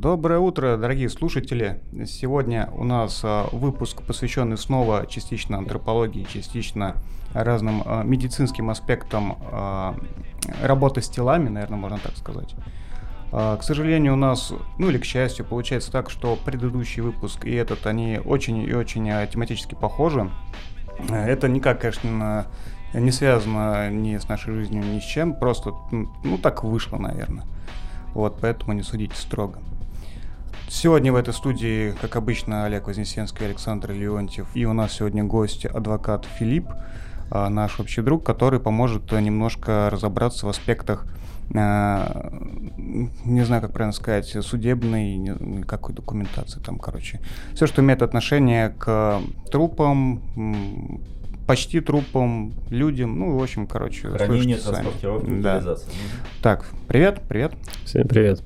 Доброе утро, дорогие слушатели. Сегодня у нас а, выпуск, посвященный снова частично антропологии, частично разным а, медицинским аспектам а, работы с телами, наверное, можно так сказать. К сожалению, у нас, ну или к счастью, получается так, что предыдущий выпуск и этот, они очень и очень тематически похожи. Это никак, конечно, не связано ни с нашей жизнью, ни с чем, просто, ну, так вышло, наверное. Вот, поэтому не судите строго. Сегодня в этой студии, как обычно, Олег Вознесенский, Александр Леонтьев. И у нас сегодня гость, адвокат Филипп, а, наш общий друг, который поможет немножко разобраться в аспектах а, не знаю, как правильно сказать, судебной, какой документации там, короче. Все, что имеет отношение к трупам, почти трупам, людям, ну, в общем, короче, Хранение, транспортировки, да. Так, привет, привет. Всем привет.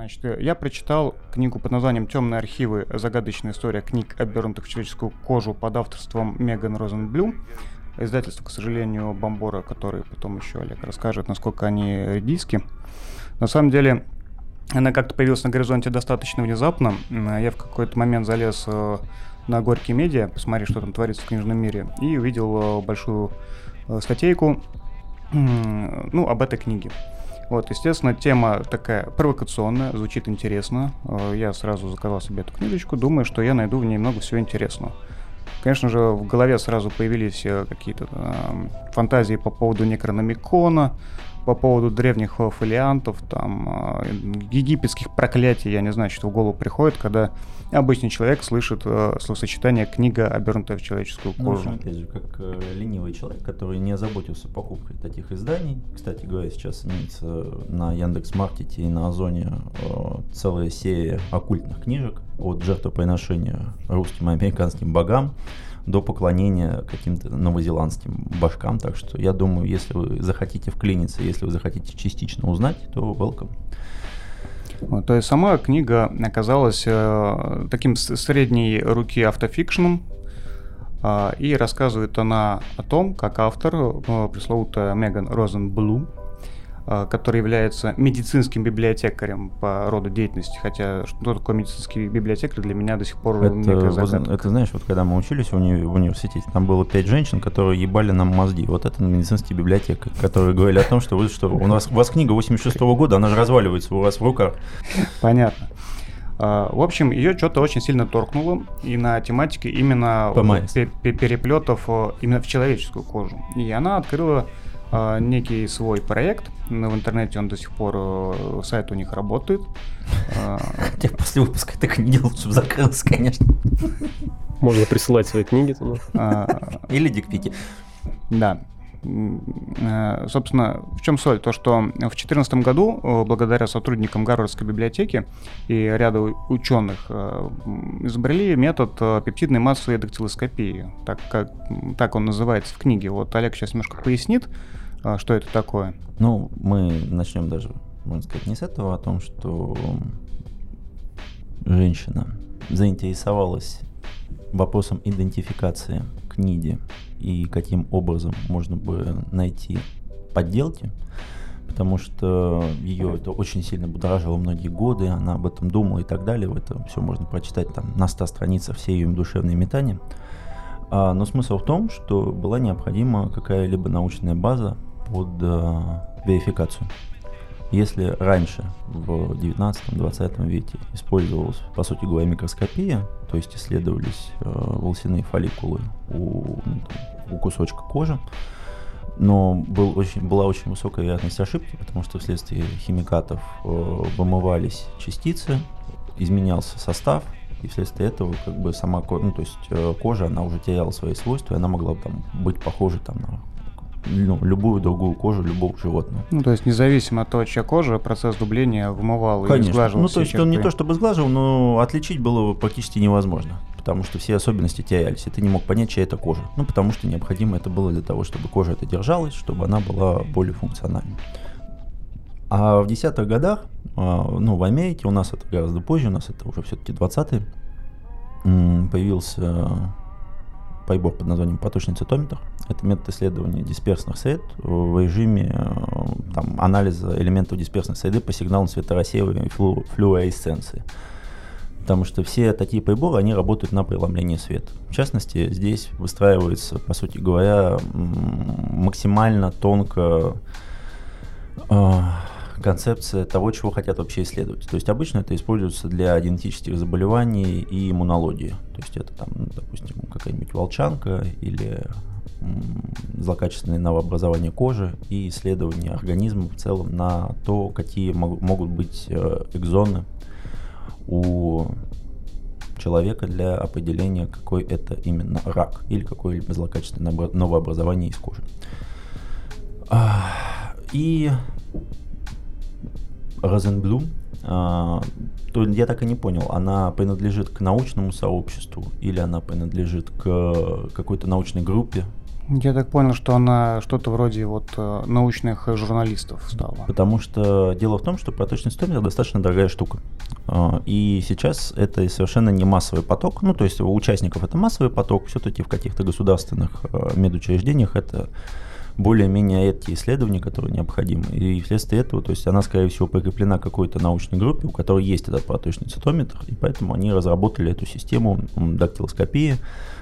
Значит, э, я прочитал книгу под названием «Темные архивы. Загадочная история книг, обернутых в человеческую кожу» под авторством Меган Розенблюм. Издательство, к сожалению, Бомбора, который потом еще Олег расскажет, насколько они редиски. На самом деле, она как-то появилась на горизонте достаточно внезапно. Я в какой-то момент залез э, на Горький медиа, посмотреть, что там творится в книжном мире, и увидел э, большую статейку ну, об этой книге. Вот, естественно, тема такая провокационная, звучит интересно. Э, я сразу заказал себе эту книжечку, думаю, что я найду в ней много всего интересного. Конечно же, в голове сразу появились э, какие-то э, фантазии по поводу Некрономикона, по поводу древних фолиантов, там, э, египетских проклятий, я не знаю, что в голову приходит, когда обычный человек слышит э, словосочетание «книга, обернутая в человеческую ну, кожу». Ну, опять же, как э, ленивый человек, который не озаботился покупкой таких изданий. Кстати говоря, сейчас имеется на Яндекс Маркете и на Озоне э, целая серия оккультных книжек от жертвоприношения русским и американским богам до поклонения каким-то новозеландским башкам. Так что я думаю, если вы захотите вклиниться, если вы захотите частично узнать, то welcome. То есть сама книга оказалась э, таким средней руки автофикшеном, э, и рассказывает она о том, как автор, э, пресловутая Меган Розенблум, который является медицинским библиотекарем по роду деятельности, хотя что такое медицинский библиотекарь для меня до сих пор это, некая Это знаешь, вот когда мы учились в, уни- в университете, там было пять женщин, которые ебали нам мозги. Вот это медицинский библиотекарь, которые говорили о том, что вы что, у нас у вас книга 86 -го года, она же разваливается у вас в руках. Понятно. А, в общем, ее что-то очень сильно торкнуло и на тематике именно переплетов именно в человеческую кожу. И она открыла некий свой проект. В интернете он до сих пор, э, сайт у них работает. Хотя после выпуска так не делал, чтобы закрылся, конечно. Можно присылать свои книги туда. А, Или дикпики. Да. Собственно, в чем соль? То, что в 2014 году, э, благодаря сотрудникам Гарвардской библиотеки и ряду ученых, э, изобрели метод пептидной массовой дактилоскопии, так, как, так он называется в книге. Вот Олег сейчас немножко пояснит, а, что это такое? Ну, мы начнем даже, можно сказать, не с этого, а о том, что женщина заинтересовалась вопросом идентификации книги и каким образом можно бы найти подделки, потому что ее это очень сильно будоражило многие годы, она об этом думала и так далее. Это все можно прочитать там на 100 страницах, все ее душевные метания. А, но смысл в том, что была необходима какая-либо научная база под э, верификацию. Если раньше, в 19-20 веке, использовалась, по сути говоря, микроскопия, то есть исследовались э, волосяные фолликулы у, ну, у кусочка кожи, но был очень, была очень высокая вероятность ошибки, потому что вследствие химикатов э, вымывались частицы, изменялся состав, и вследствие этого как бы сама кожа, ну, то есть э, кожа, она уже теряла свои свойства, и она могла там быть похожей там на ну, любую другую кожу любого животного. Ну, то есть независимо от того, чья кожа, процесс дубления вымывал Конечно. и сглаживал Ну, то есть черты. он не то чтобы сглаживал, но отличить было практически невозможно, потому что все особенности терялись, и ты не мог понять, чья это кожа. Ну, потому что необходимо это было для того, чтобы кожа это держалась, чтобы она была более функциональной. А в десятых годах, а, ну, в Америке, у нас это гораздо позже, у нас это уже все-таки 20-е, появился прибор под названием поточный цитометр. Это метод исследования дисперсных сред в режиме э, там, анализа элементов дисперсной среды по сигналам светорассеивания и флу флуоресценции. Потому что все такие приборы, они работают на преломление света. В частности, здесь выстраивается, по сути говоря, максимально тонко э, концепция того, чего хотят вообще исследовать. То есть обычно это используется для генетических заболеваний и иммунологии. То есть это там, допустим, какая-нибудь волчанка или злокачественное новообразование кожи и исследование организма в целом на то, какие могут быть э, экзоны у человека для определения, какой это именно рак или какое-либо злокачественное новообразование из кожи. И Розенблюм, а, то я так и не понял, она принадлежит к научному сообществу или она принадлежит к какой-то научной группе? Я так понял, что она что-то вроде вот э, научных журналистов стала. Потому что дело в том, что проточный стомер достаточно дорогая штука. А, и сейчас это совершенно не массовый поток. Ну, то есть у участников это массовый поток, все-таки в каких-то государственных э, медучреждениях это более-менее эти исследования, которые необходимы. И вследствие этого, то есть она, скорее всего, прикреплена к какой-то научной группе, у которой есть этот проточный цитометр, и поэтому они разработали эту систему дактилоскопии,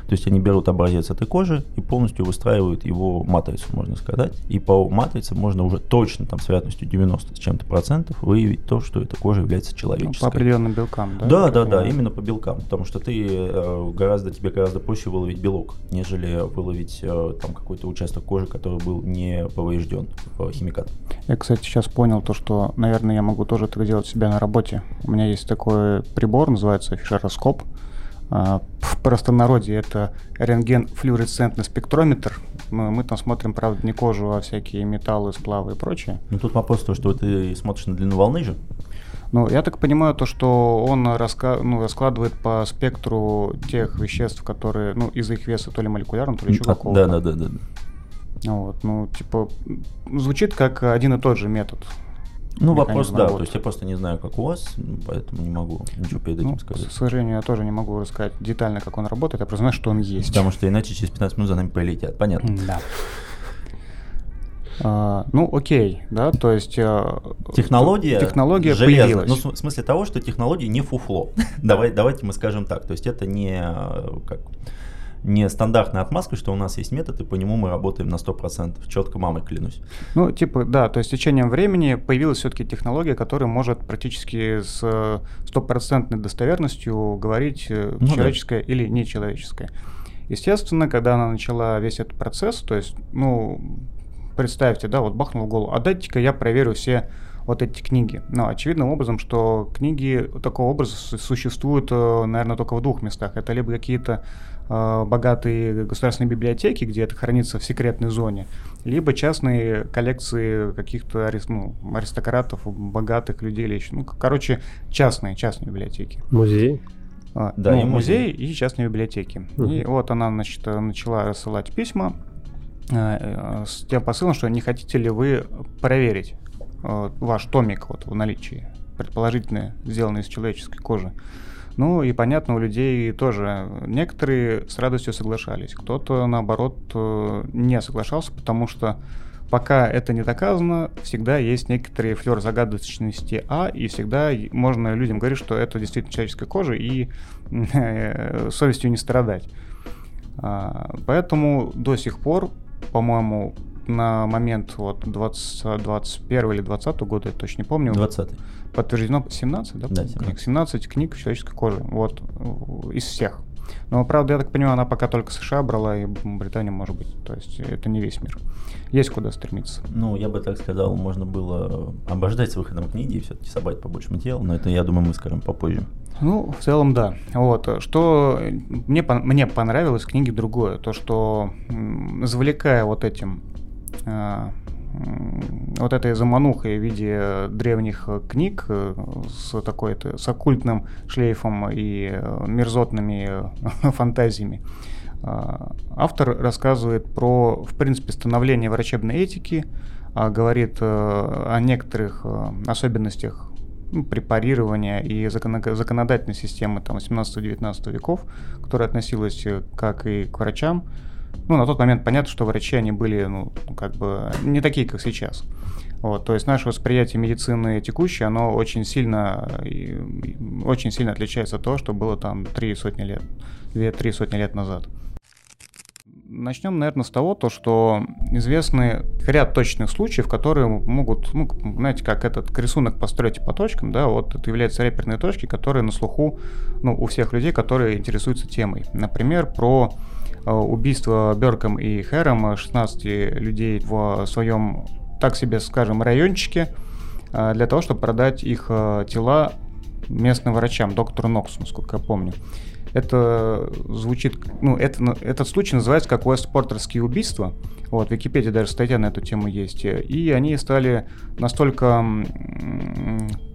то есть они берут образец этой кожи и полностью выстраивают его матрицу, можно сказать. И по матрице можно уже точно там с вероятностью 90 с чем-то процентов выявить то, что эта кожа является человеческой. Ну, по определенным белкам, да? Да, да, да, именно по белкам. Потому что ты э, гораздо, тебе гораздо проще выловить белок, нежели выловить э, там какой-то участок кожи, который был не поврежден химикатом. Я, кстати, сейчас понял то, что, наверное, я могу тоже так делать себя на работе. У меня есть такой прибор, называется фишероскоп. А, в простонародье это рентген-флюоресцентный спектрометр. Мы, мы там смотрим, правда, не кожу, а всякие металлы, сплавы и прочее. Ну тут вопрос то, что ты смотришь на длину волны же. Ну, я так понимаю, то, что он раска... ну, раскладывает по спектру тех веществ, которые, ну, из их веса, то ли молекулярно, то ли еще какого-то. Да, да, да, да. Вот, ну, типа, звучит как один и тот же метод. Ну, вопрос, да, то есть я просто не знаю, как у вас, поэтому не могу ничего перед этим ну, сказать. К сожалению, я тоже не могу рассказать детально, как он работает, я просто знаю, что он есть. Потому что иначе через 15 минут за нами полетят, понятно. Да. А, ну, окей, да, то есть... А, технология, технология железная. появилась. Ну, в смысле того, что технология не фуфло. Давай, давайте мы скажем так, то есть это не как не стандартная отмазка, что у нас есть метод, и по нему мы работаем на 100%. Четко мамой клянусь. Ну, типа, да, то есть с течением времени появилась все-таки технология, которая может практически с стопроцентной достоверностью говорить э, ну, человеческое да. или нечеловеческое. Естественно, когда она начала весь этот процесс, то есть, ну, представьте, да, вот бахнул в голову, а дайте-ка я проверю все вот эти книги. Но очевидным образом, что книги такого образа существуют, э, наверное, только в двух местах. Это либо какие-то э, богатые государственные библиотеки, где это хранится в секретной зоне, либо частные коллекции каких-то ну, аристократов, богатых людей или еще. Ну, короче, частные, частные библиотеки. Музей? А, да, ну, и музей, и частные библиотеки. Угу. И вот она, значит, начала рассылать письма э, с тем посылом, что не хотите ли вы проверить э, ваш томик вот в наличии, предположительно сделанный из человеческой кожи. Ну и понятно, у людей тоже некоторые с радостью соглашались, кто-то наоборот э, не соглашался, потому что пока это не доказано, всегда есть некоторые флер загадочности А, и всегда можно людям говорить, что это действительно человеческая кожа, и э, совестью не страдать. А, поэтому до сих пор, по-моему, на момент вот 20, 21 или 20 года, я точно не помню. 20 Подтверждено 17, да? Да, 17. 17 книг человеческой кожи, вот, из всех. Но, правда, я так понимаю, она пока только США брала, и Британия, может быть. То есть это не весь мир. Есть куда стремиться. Ну, я бы так сказал, можно было обождать с выходом книги и все-таки собрать побольше материала, но это, я думаю, мы скажем попозже. Ну, в целом, да. Вот. Что мне, мне понравилось в книге другое, то, что завлекая вот этим а, вот этой заманухой в виде древних книг э, с такой то с оккультным шлейфом и э, мерзотными фантазиями. А, автор рассказывает про, в принципе, становление врачебной этики, а, говорит э, о некоторых особенностях ну, препарирования и законодательной системы там 18-19 веков, которая относилась как и к врачам. Ну, на тот момент понятно, что врачи, они были, ну, как бы не такие, как сейчас. Вот, то есть наше восприятие медицины текущей, оно очень сильно, очень сильно отличается от того, что было там три сотни лет, две-три сотни лет назад. Начнем, наверное, с того, то, что известны ряд точных случаев, которые могут, ну, знаете, как этот рисунок построить по точкам, да, вот это являются реперные точки, которые на слуху, ну, у всех людей, которые интересуются темой. Например, про убийство Берком и Хэром 16 людей в своем так себе, скажем, райончике а, для того, чтобы продать их а, тела местным врачам, доктору Ноксу, насколько я помню. Это звучит, ну, это, ну, этот случай называется как Уэстпортерские убийства. Вот, в Википедии даже статья на эту тему есть. И они стали настолько,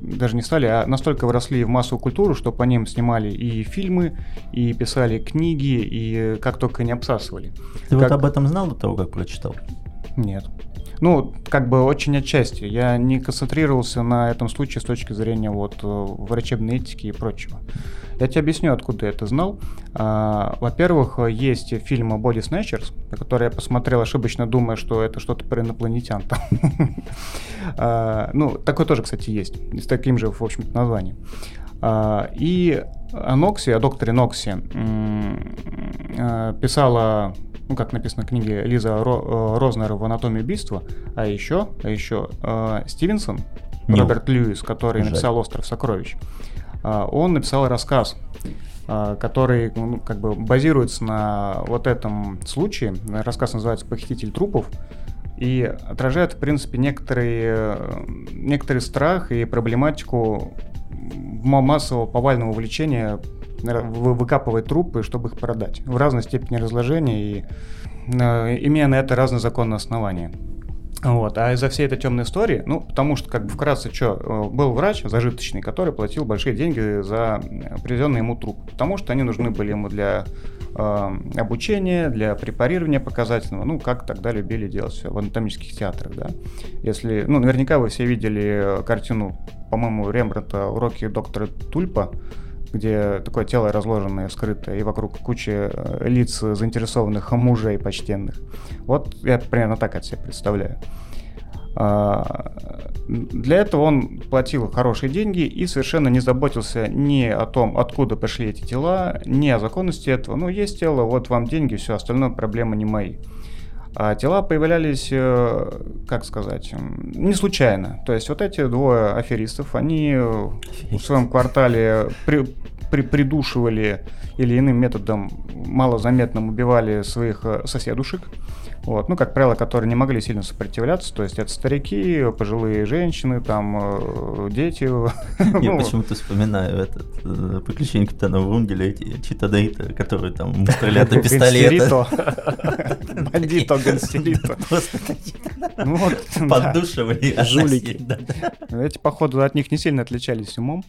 даже не стали, а настолько выросли в массовую культуру, что по ним снимали и фильмы, и писали книги, и как только не обсасывали. Ты как... вот об этом знал до того, как прочитал? Нет. Ну, как бы очень отчасти. Я не концентрировался на этом случае с точки зрения вот э, врачебной этики и прочего. Я тебе объясню, откуда я это знал. А, во-первых, есть фильм Body Snatchers, который я посмотрел ошибочно, думая, что это что-то про инопланетян. А, ну, такой тоже, кстати, есть. С таким же, в общем-то, названием. А, и о Ноксе, о докторе Ноксе писала ну, как написано в книге Лиза Ро, э, Рознер в «Анатомии убийства», а еще, а еще э, Стивенсон, Нил. Роберт Льюис, который Жаль. написал «Остров сокровищ», он написал рассказ, э, который ну, как бы базируется на вот этом случае. Рассказ называется «Похититель трупов», и отражает, в принципе, некоторый, э, некоторый страх и проблематику массового повального увлечения выкапывать трупы, чтобы их продать в разной степени разложения и э, имея на это разные законные основания. Вот. А из-за всей этой темной истории, ну, потому что, как бы вкратце, что, э, был врач зажиточный, который платил большие деньги за привезенный ему труп, потому что они нужны были ему для э, обучения, для препарирования показательного, ну, как тогда любили делать в анатомических театрах, да. Если, ну, наверняка вы все видели картину, по-моему, Рембрандта «Уроки доктора Тульпа», где такое тело разложенное, скрытое, и вокруг куча э, лиц заинтересованных мужей почтенных. Вот я примерно так от себя представляю. А, для этого он платил хорошие деньги и совершенно не заботился ни о том, откуда пришли эти тела, ни о законности этого. Ну, есть тело, вот вам деньги, все остальное проблемы не мои. А тела появлялись, э, как сказать, не случайно. То есть вот эти двое аферистов, они в своем квартале при, при, придушивали или иным методом малозаметным убивали своих э, соседушек. Вот, ну, как правило, которые не могли сильно сопротивляться, то есть это старики, пожилые женщины, там, э, дети. Я ну, почему-то вспоминаю этот э, приключение капитана Врунгеля, эти читадейты, которые там стреляют на пистолета. Бандито, ганстерито. Ну Поддушивали. Жулики. Эти, походу, от них не сильно отличались умом.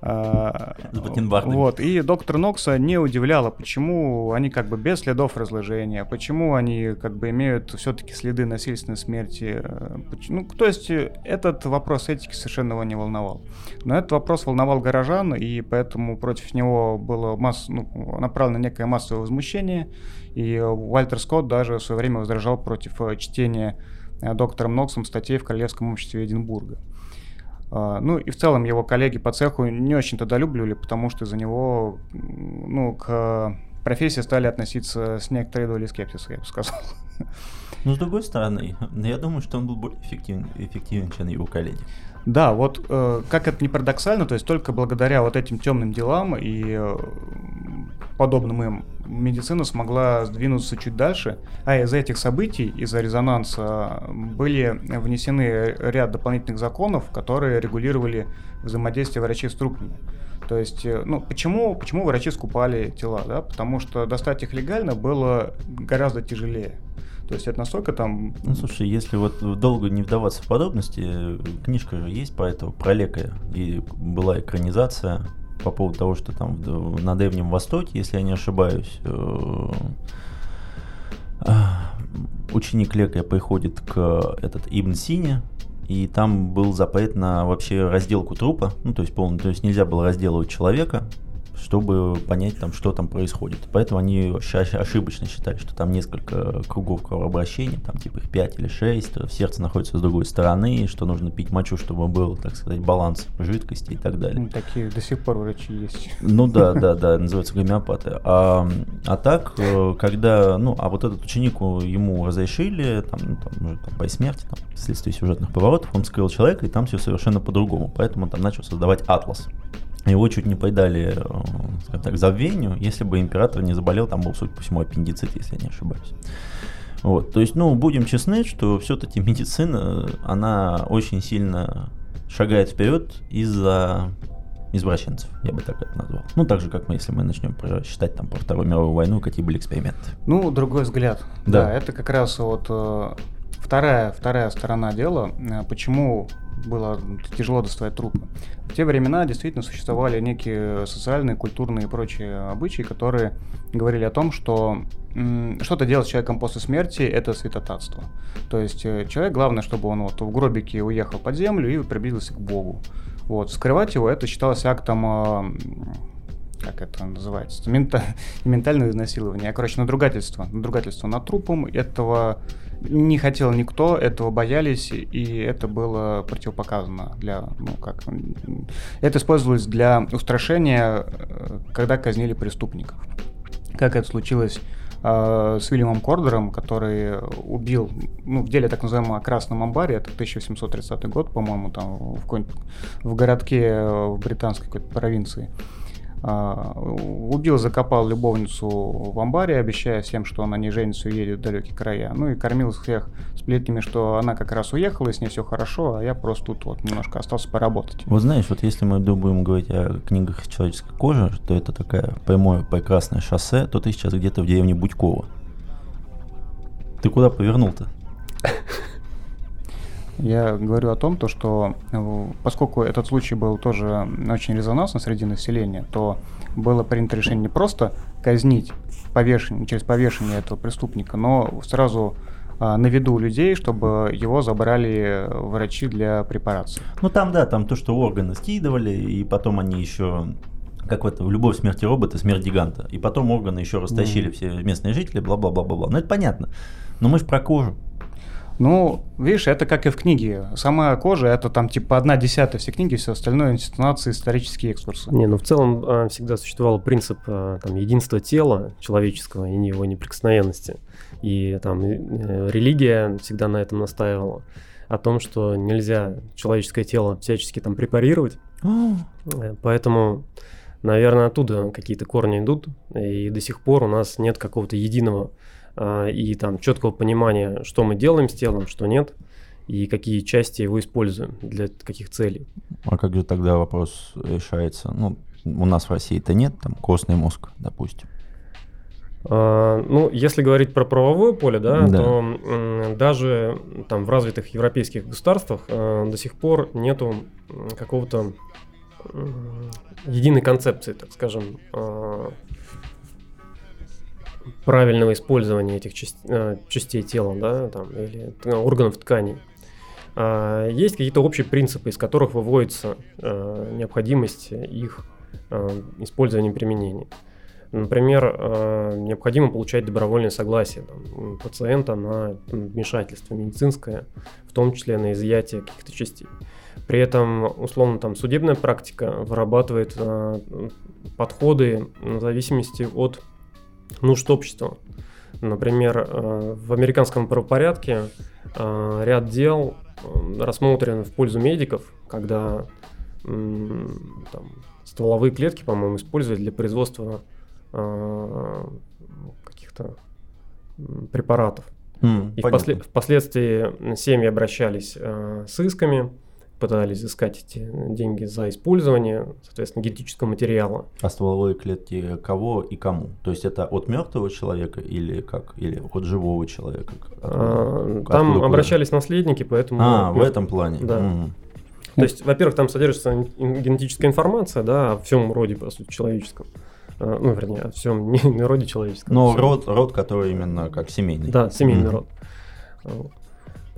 А, вот, и доктор Нокса не удивляла, почему они как бы без следов разложения, почему они как бы имеют все-таки следы насильственной смерти. Э, ну, то есть э, этот вопрос этики совершенно его не волновал. Но этот вопрос волновал горожан, и поэтому против него было масс... ну, направлено некое массовое возмущение, и Вальтер Скотт даже в свое время возражал против э, чтения доктором Ноксом статей в Королевском обществе Эдинбурга. А, ну и в целом его коллеги по цеху не очень долюбливали, потому что из-за него ну, к профессии стали относиться с некоторой долей скепсиса, я бы сказал. Но с другой стороны, я думаю, что он был более эффективен, эффективен чем его коллеги. Да, вот э, как это не парадоксально, то есть только благодаря вот этим темным делам и э, подобным им медицина смогла сдвинуться чуть дальше, а из-за этих событий, из-за резонанса были внесены ряд дополнительных законов, которые регулировали взаимодействие врачей с трупами. То есть, э, ну, почему, почему врачи скупали тела, да? Потому что достать их легально было гораздо тяжелее. То есть это настолько там... Ну, слушай, если вот долго не вдаваться в подробности, книжка же есть по этому, про лекаря, и была экранизация по поводу того, что там на Древнем Востоке, если я не ошибаюсь, э, ученик лекаря приходит к этот Ибн Сине и там был запрет на вообще разделку трупа, ну то есть полный, то есть нельзя было разделывать человека, чтобы понять там, что там происходит. Поэтому они ошибочно считали, что там несколько кругов кровообращения, там типа их 5 или 6, в сердце находится с другой стороны, что нужно пить мочу, чтобы был, так сказать, баланс жидкости и так далее. Ну, такие до сих пор врачи есть. Ну да, да, да, называются гомеопаты. А, а так, э, когда, ну, а вот этот ученик, ему разрешили, там, ну, там, уже там, по смерти, там, вследствие сюжетных поворотов, он скрыл человека, и там все совершенно по-другому. Поэтому он там начал создавать атлас. Его чуть не поедали, э, скажем так, забвению, если бы император не заболел, там был, судя по всему, аппендицит, если я не ошибаюсь. Вот, то есть, ну, будем честны, что все-таки медицина, она очень сильно шагает вперед из-за извращенцев, я бы так это назвал. Ну, так же, как мы, если мы начнем считать там про Вторую мировую войну, какие были эксперименты. Ну, другой взгляд. Да, да это как раз вот э, вторая, вторая сторона дела, э, почему было тяжело доставать трупы. В те времена действительно существовали некие социальные, культурные и прочие обычаи, которые говорили о том, что что-то делать с человеком после смерти – это святотатство. То есть э, человек, главное, чтобы он вот в гробике уехал под землю и приблизился к Богу. Вот. Скрывать его это считалось актом а, как это называется, мента, ментальное изнасилование, а, короче, надругательство, надругательство над трупом, этого не хотел никто, этого боялись, и это было противопоказано для, ну, как, это использовалось для устрашения, э, когда казнили преступников. Как это случилось э, с Уильямом Кордером, который убил, ну, в деле так называемого Красном амбаре, это 1730 год, по-моему, там в, в городке э, в британской какой-то провинции. Убил, закопал любовницу в амбаре, обещая всем, что она не женится и уедет в далекие края. Ну и кормил всех сплетнями, что она как раз уехала, и с ней все хорошо, а я просто тут вот немножко остался поработать. Вот знаешь, вот если мы будем говорить о книгах человеческой кожи, то это такая прямое прекрасное шоссе, то ты сейчас где-то в деревне Будькова. Ты куда повернул-то? Я говорю о том, то, что э, поскольку этот случай был тоже очень резонансный среди населения, то было принято решение не просто казнить повешение, через повешение этого преступника, но сразу а, на виду у людей, чтобы его забрали врачи для препарации. Ну там да, там то, что органы скидывали, и потом они еще как в, это, в «Любовь, смерти робота», «Смерть гиганта». И потом органы еще растащили mm. все местные жители, бла-бла-бла-бла-бла. Ну это понятно. Но мы же про кожу. Ну, видишь, это как и в книге. Сама кожа это там типа одна десятая все книги, все остальное институции, исторические экскурсы. Не, ну в целом а, всегда существовал принцип а, там, единства тела человеческого и его неприкосновенности. И там э, религия всегда на этом настаивала. О том, что нельзя человеческое тело всячески там препарировать. Э, поэтому, наверное, оттуда какие-то корни идут. И до сих пор у нас нет какого-то единого а, и там четкого понимания, что мы делаем с телом, что нет, и какие части его используем для каких целей. А как же тогда вопрос решается? Ну, у нас в России это нет, там костный мозг, допустим. А, ну, если говорить про правовое поле, да, да. то м, даже там в развитых европейских государствах э, до сих пор нету какого-то э, единой концепции, так скажем, э, правильного использования этих частей, э, частей тела, да, там, или э, органов тканей. А, есть какие-то общие принципы, из которых выводится э, необходимость их использования и применения. Например, необходимо получать добровольное согласие там, пациента на вмешательство медицинское, в том числе на изъятие каких-то частей. При этом, условно, там судебная практика вырабатывает подходы в зависимости от нужд общества. Например, э, в американском правопорядке э, ряд дел э, рассмотрен в пользу медиков, когда там, стволовые клетки, по-моему, используют для производства каких-то препаратов. Mm, и впослед... впоследствии семьи обращались с исками пытались искать эти деньги за использование, соответственно, генетического материала. А стволовые клетки кого и кому? То есть это от мертвого человека или как? Или от живого человека? А, там Откуда обращались наследники, поэтому... А, в этом плане. Да. Угу. То есть, во-первых, там содержится генетическая информация, да, о всем роде, по сути, человеческом. А, ну, вернее, о всем не, не роде человеческом. Но род, род, который именно как семейный. Да, семейный mm род.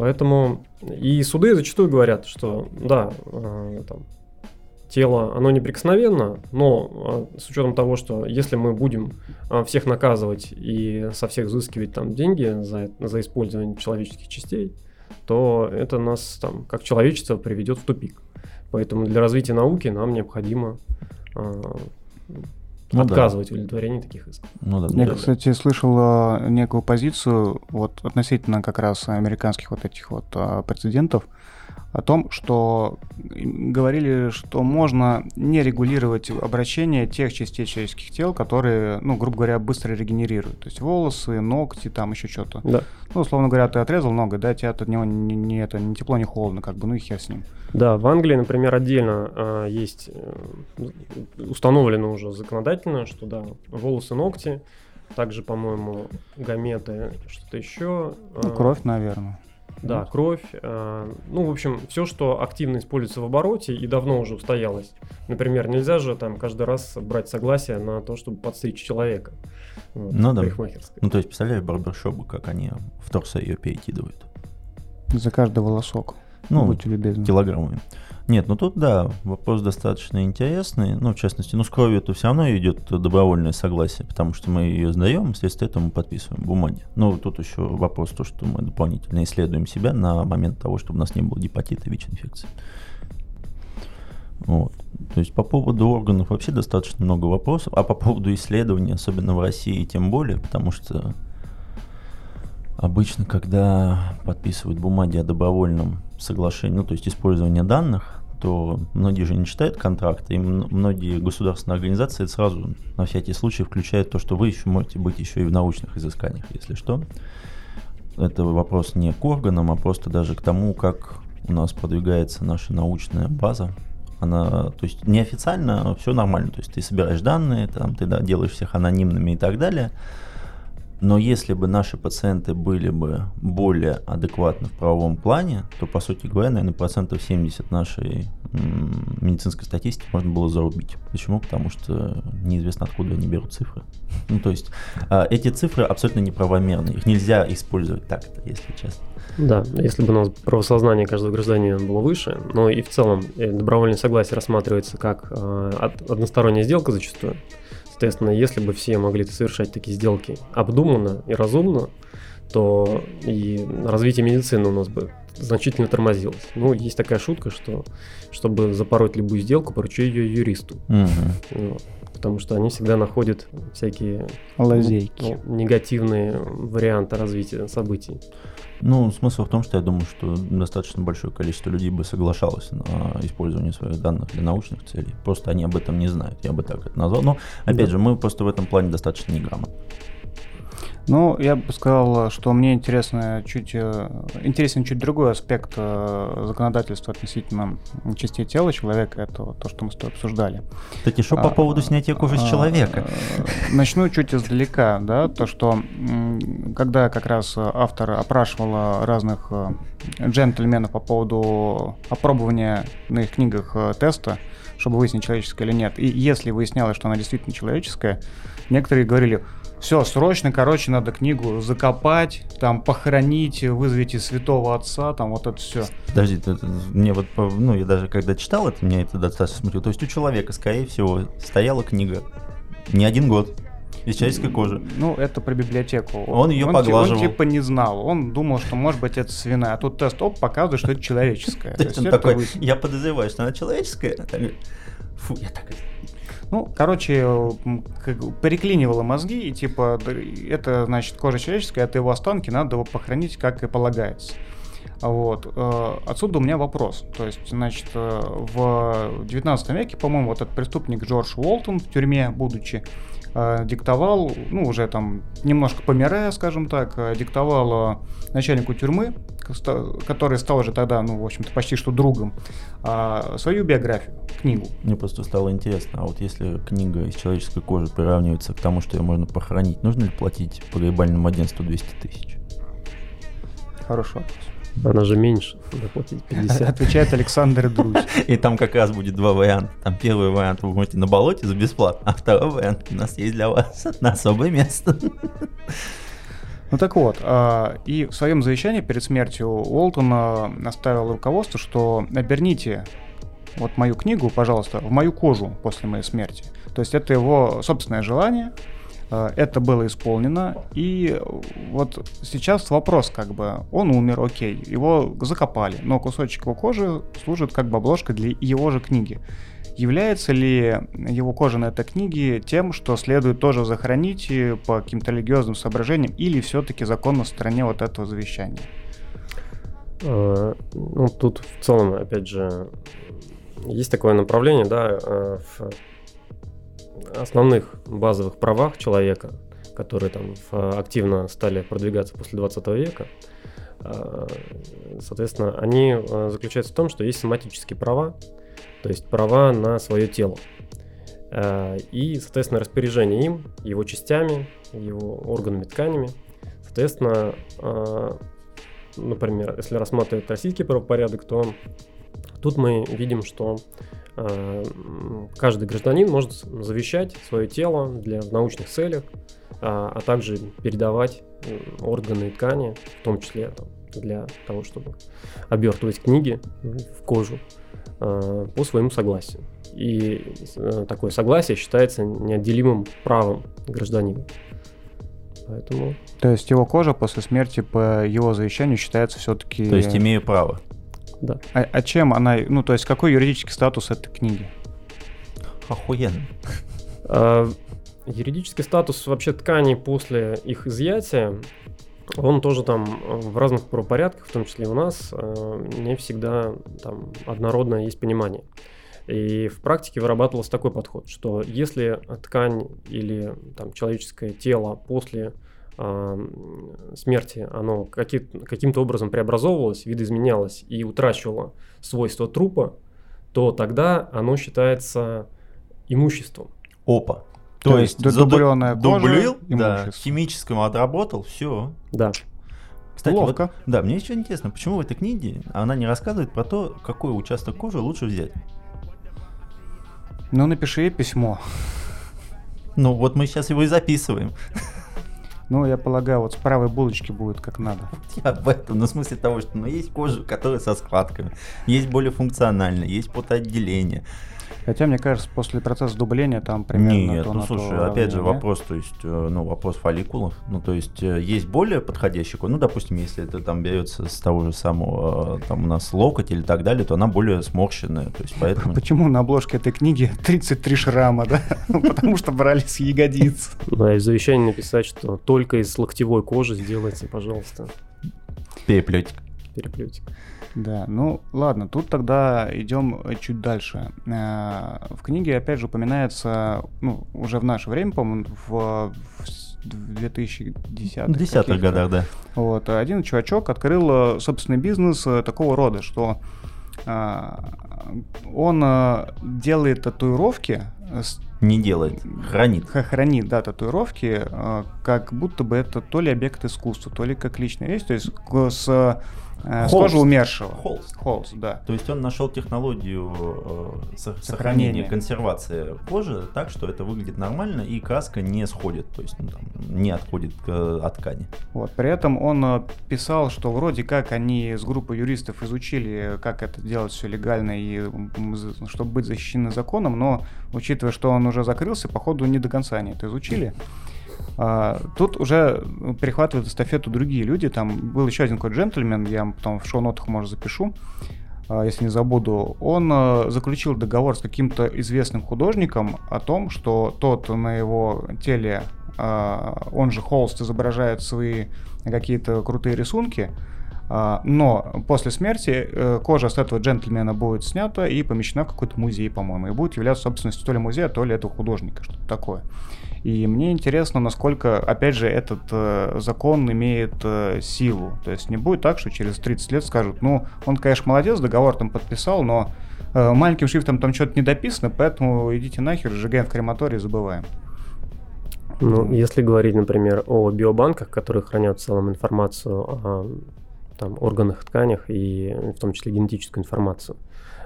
Поэтому и суды зачастую говорят, что да, э, там, тело, оно неприкосновенно, но э, с учетом того, что если мы будем э, всех наказывать и со всех взыскивать там деньги за, за использование человеческих частей, то это нас там как человечество приведет в тупик. Поэтому для развития науки нам необходимо э, ну, отказывать да. в удовлетворении таких исков. Ну, да, Я, да, кстати, слышал э, некую позицию вот относительно как раз американских вот этих вот э, прецедентов, о том, что говорили, что можно не регулировать обращение тех частей человеческих тел, которые, ну, грубо говоря, быстро регенерируют. То есть волосы, ногти, там еще что-то. Да. Ну, условно говоря, ты отрезал ноготь, да, тебе от него не, не, это, не тепло, не холодно, как бы, ну и хер с ним. Да, в Англии, например, отдельно э, есть, э, установлено уже законодательно, что, да, волосы, ногти, также, по-моему, гаметы, что-то еще. Э, ну, кровь, наверное. Да, кровь. Э, ну, в общем, все, что активно используется в обороте и давно уже устоялось. Например, нельзя же там каждый раз брать согласие на то, чтобы подстричь человека. Вот, ну да. Ну, то есть, представляешь барбершопы, как они в торсо ее перекидывают. За каждый волосок. Ну, Будьте любезны. килограммами. Нет, ну тут да, вопрос достаточно интересный. Ну, в частности, ну с кровью это все равно идет добровольное согласие, потому что мы ее сдаем, вследствие этого мы подписываем бумаги. Но тут еще вопрос то, что мы дополнительно исследуем себя на момент того, чтобы у нас не было гепатита ВИЧ-инфекции. Вот. То есть по поводу органов вообще достаточно много вопросов, а по поводу исследований, особенно в России, тем более, потому что обычно, когда подписывают бумаги о добровольном соглашении, ну то есть использование данных, то многие же не читают контракты, и многие государственные организации сразу на всякий случай включают то, что вы еще можете быть еще и в научных изысканиях, если что. Это вопрос не к органам, а просто даже к тому, как у нас продвигается наша научная база. Она, то есть неофициально все нормально, то есть ты собираешь данные, там, ты да, делаешь всех анонимными и так далее, но если бы наши пациенты были бы более адекватны в правовом плане, то, по сути говоря, наверное, процентов 70 нашей медицинской статистики можно было зарубить. Почему? Потому что неизвестно, откуда они берут цифры. Ну, то есть а, эти цифры абсолютно неправомерны. Их нельзя использовать так-то, если честно. Да, если бы у нас правосознание каждого гражданина было выше, но и в целом э, добровольное согласие рассматривается как э, односторонняя сделка зачастую, Соответственно, если бы все могли совершать такие сделки обдуманно и разумно, то и развитие медицины у нас бы значительно тормозилось. Ну, есть такая шутка, что чтобы запороть любую сделку, поручи ее юристу. Угу. Вот, потому что они всегда находят всякие лазейки, ну, негативные варианты развития событий. Ну, смысл в том, что я думаю, что достаточно большое количество людей бы соглашалось на использование своих данных для научных целей. Просто они об этом не знают, я бы так это назвал. Но, опять да. же, мы просто в этом плане достаточно неграмотны. Ну, я бы сказал, что мне интересно чуть, э, интересен чуть другой аспект э, законодательства относительно частей тела человека. Это то, что мы с тобой обсуждали. Кстати, что по а, поводу снятия кожи с а, человека? Начну чуть издалека, да, то, что когда как раз автор опрашивал разных э, джентльменов по поводу опробования на их книгах теста, чтобы выяснить, человеческое или нет, и если выяснялось, что она действительно человеческая, некоторые говорили, все, срочно, короче, надо книгу закопать, там, похоронить, вызовите святого отца, там, вот это все. Подожди, это, мне вот, ну, я даже когда читал это, меня это достаточно смутило. То есть у человека, скорее всего, стояла книга не один год, из человеческой кожи. Ну, это про библиотеку. Он ее поглаживал. Он типа не знал. Он думал, что может быть это свиная. А тут тест оп показывает, что это человеческое. То есть он такой, я подозреваю, что она человеческая. Фу, я так ну, короче, переклинивало мозги, и типа, это, значит, кожа человеческая, это его останки, надо его похоронить, как и полагается. Вот. Э, отсюда у меня вопрос. То есть, значит, э, в 19 веке, по-моему, вот этот преступник Джордж Уолтон в тюрьме, будучи, э, диктовал, ну, уже там немножко помирая, скажем так, диктовал начальнику тюрьмы, который стал уже тогда, ну, в общем-то, почти что другом, свою биографию, книгу. Мне просто стало интересно, а вот если книга из человеческой кожи приравнивается к тому, что ее можно похоронить, нужно ли платить погребальному агентству 200 тысяч? Хороший вопрос. Она же меньше, заплатить 50. Отвечает Александр Друзь. И там как раз будет два варианта. Там первый вариант вы можете на болоте за бесплатно, а второй вариант у нас есть для вас на особое место. Ну так вот, э, и в своем завещании перед смертью Уолтон оставил руководство, что оберните вот мою книгу, пожалуйста, в мою кожу после моей смерти. То есть это его собственное желание, э, это было исполнено, и вот сейчас вопрос, как бы, он умер, окей, его закопали, но кусочек его кожи служит как бы обложкой для его же книги. Является ли его кожа на этой книге тем, что следует тоже захоронить по каким-то религиозным соображениям, или все-таки закон на стороне вот этого завещания? Э, ну, тут в целом, опять же, есть такое направление, да, э, в основных базовых правах человека, которые там активно стали продвигаться после 20 века, э, соответственно, они заключаются в том, что есть соматические права, то есть права на свое тело. Э, и, соответственно, распоряжение им, его частями, его органами, тканями. Соответственно, э, например, если рассматривать российский правопорядок, то тут мы видим, что э, каждый гражданин может завещать свое тело для в научных целях, а, также передавать органы и ткани, в том числе там, для того, чтобы обертывать книги в кожу. Э, по своему согласию. И э, такое согласие считается неотделимым правом гражданина. Поэтому... То есть его кожа после смерти по его завещанию считается все-таки... То есть имею право. Да. А, а чем она... Ну, то есть какой юридический статус этой книги? Охуенно. А, юридический статус вообще тканей после их изъятия он тоже там э, в разных правопорядках, в том числе и у нас, э, не всегда там однородное есть понимание. И в практике вырабатывался такой подход, что если ткань или там, человеческое тело после э, смерти оно каки, каким-то образом преобразовывалось, видоизменялось и утрачивало свойства трупа, то тогда оно считается имуществом. Опа. То, То есть дубленная кожа, дублил, да, химическому отработал, все. Да. Кстати, Ловко. Вот, да, мне еще интересно, почему в этой книге она не рассказывает про то, какой участок кожи лучше взять? Ну, напиши ей письмо. Ну, вот мы сейчас его и записываем. Ну, я полагаю, вот с правой булочки будет как надо. Я в этом, ну, в смысле того, что ну, есть кожа, которая со складками, есть более функциональная, есть потоотделение, Хотя, мне кажется, после процесса дубления там примерно Нет, то ну слушай, то опять же вопрос, то есть, э, ну, вопрос фолликулов. Ну, то есть, э, есть более подходящий, ну, допустим, если это там берется с того же самого, э, там у нас локоть или так далее, то она более сморщенная. То есть, поэтому... Почему на обложке этой книги 33 шрама, да? Ну, потому что брали с ягодиц. Да, и в завещании написать, что только из локтевой кожи сделайте, пожалуйста. Переплетик. Переплетик. Да, ну ладно, тут тогда идем чуть дальше. Э, в книге опять же упоминается, ну, уже в наше время, по-моему, в, в 2010-х. Десятых годах, да. Вот, один чувачок открыл э, собственный бизнес э, такого рода, что он делает татуировки не делает, хранит. Хранит, да, татуировки, как будто бы это то ли объект искусства, то ли как личная вещь, то есть с Э, Холст. С кожи умершего. Холст. Холст, да. То есть он нашел технологию э, сохранения, сохранения, консервации кожи так, что это выглядит нормально и краска не сходит, то есть ну, там, не отходит к, от ткани. Вот. При этом он э, писал, что вроде как они с группой юристов изучили, как это делать все легально и чтобы быть защищены законом, но учитывая, что он уже закрылся, походу не до конца они это изучили. А, тут уже перехватывают эстафету другие люди. Там был еще один какой джентльмен, я потом в шоу-нотах, может, запишу, а, если не забуду. Он а, заключил договор с каким-то известным художником о том, что тот на его теле, он же холст, изображает свои какие-то крутые рисунки, но после смерти э, кожа с этого джентльмена будет снята и помещена в какой-то музей, по-моему, и будет являться собственностью то ли музея, то ли этого художника, что-то такое. И мне интересно, насколько, опять же, этот э, закон имеет э, силу. То есть не будет так, что через 30 лет скажут, ну, он, конечно, молодец, договор там подписал, но э, маленьким шрифтом там что-то не дописано, поэтому идите нахер, сжигаем в крематории, забываем. Ну, если говорить, например, о биобанках, которые хранят в целом информацию о там, органах, тканях и в том числе генетическую информацию,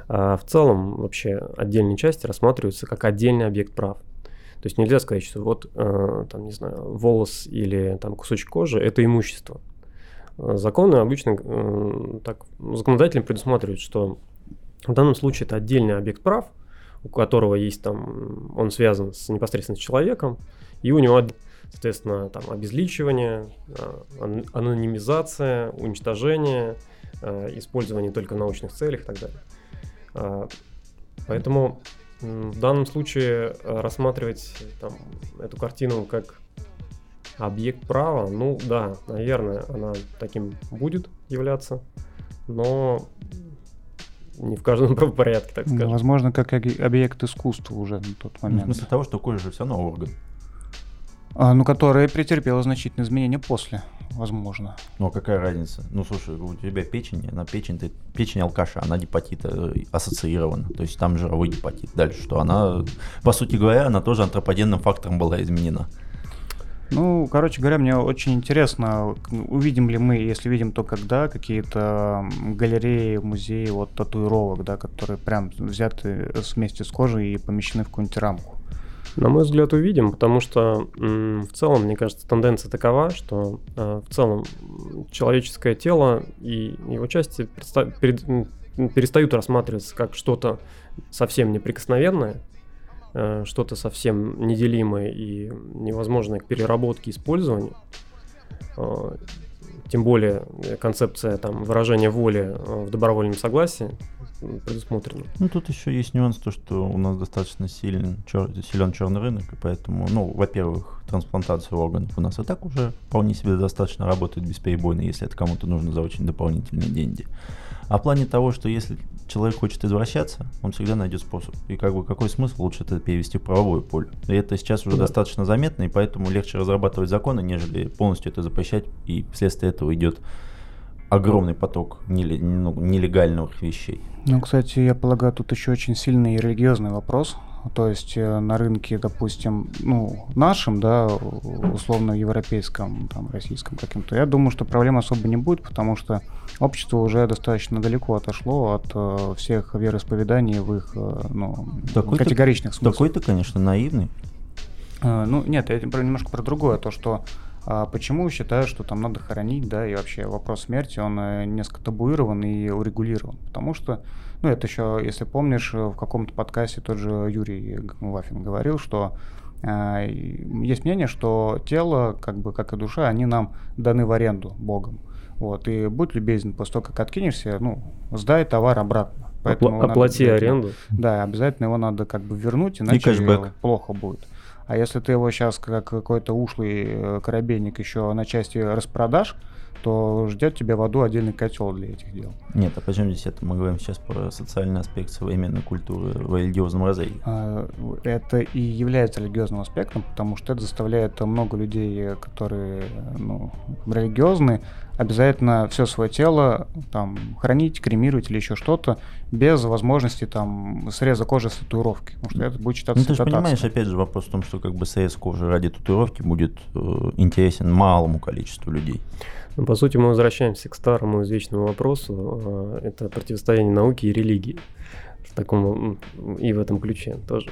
а в целом вообще отдельные части рассматриваются как отдельный объект прав. То есть нельзя сказать, что вот, э, там, не знаю, волос или там кусочек кожи – это имущество. Законы обычно э, так, законодатели предусматривают, что в данном случае это отдельный объект прав, у которого есть там, он связан с непосредственно с человеком, и у него, соответственно, там обезличивание, э, анонимизация, уничтожение, э, использование только в научных целях и так далее. А, поэтому в данном случае рассматривать там, эту картину как объект права, ну да, наверное, она таким будет являться, но не в каждом правопорядке, так скажем. Возможно, как объект искусства уже на тот момент. Ну, в смысле того, что кожа же все равно орган. А, ну, которая претерпела значительные изменения после, возможно. Ну, а какая разница? Ну, слушай, у тебя печень, она печень, ты, печень алкаша, она гепатита э, ассоциирована. То есть там жировой гепатит. Дальше что? Она, по сути говоря, она тоже антропогенным фактором была изменена. Ну, короче говоря, мне очень интересно, увидим ли мы, если видим, то когда какие-то галереи, музеи вот татуировок, да, которые прям взяты вместе с кожей и помещены в какую-нибудь рамку. На мой взгляд, увидим, потому что в целом, мне кажется, тенденция такова, что э, в целом человеческое тело и его части перестают рассматриваться как что-то совсем неприкосновенное, Э, что-то совсем неделимое и невозможное к переработке и использованию. Э, тем более концепция там, выражения воли в добровольном согласии предусмотрена. Ну, тут еще есть нюанс, то, что у нас достаточно силен, чер, силен черный рынок, и поэтому, ну, во-первых, трансплантация органов у нас и так уже вполне себе достаточно работает бесперебойно, если это кому-то нужно за очень дополнительные деньги. А в плане того, что если человек хочет извращаться, он всегда найдет способ. И как бы какой смысл лучше это перевести в правовое поле? И это сейчас уже да. достаточно заметно, и поэтому легче разрабатывать законы, нежели полностью это запрещать, и вследствие этого идет огромный поток ну, нелегальных вещей. Ну, кстати, я полагаю, тут еще очень сильный религиозный вопрос. То есть э, на рынке, допустим, ну, нашим, да, условно европейском, там, российском каким-то, я думаю, что проблем особо не будет, потому что общество уже достаточно далеко отошло от э, всех вероисповеданий в их э, ну, такой категоричных смыслах. Такой-то, конечно, наивный. Э, ну, нет, я немножко про другое, то, что почему считаю, что там надо хоронить, да, и вообще вопрос смерти, он э, несколько табуирован и урегулирован, потому что, ну, это еще, если помнишь, в каком-то подкасте тот же Юрий Вафин говорил, что э, есть мнение, что тело, как бы, как и душа, они нам даны в аренду Богом. Вот, и будь любезен, после того, как откинешься, ну, сдай товар обратно. Поэтому Оплати надо, аренду. Да, обязательно его надо как бы вернуть, иначе плохо будет. А если ты его сейчас как какой-то ушлый э, корабельник еще на части распродашь, то ждет тебя в аду отдельный котел для этих дел. Нет, а почему здесь это? Мы говорим сейчас про социальный аспект современной культуры в религиозном разрезе. А, это и является религиозным аспектом, потому что это заставляет много людей, которые ну, религиозные, обязательно все свое тело там хранить, кремировать или еще что-то без возможности там среза кожи с татуировки, потому что это будет считаться Ну ты же понимаешь, опять же, вопрос в том, что как бы срез кожи ради татуировки будет э, интересен малому количеству людей. Ну, по сути, мы возвращаемся к старому извечному вопросу. А, это противостояние науки и религии. В таком и в этом ключе тоже.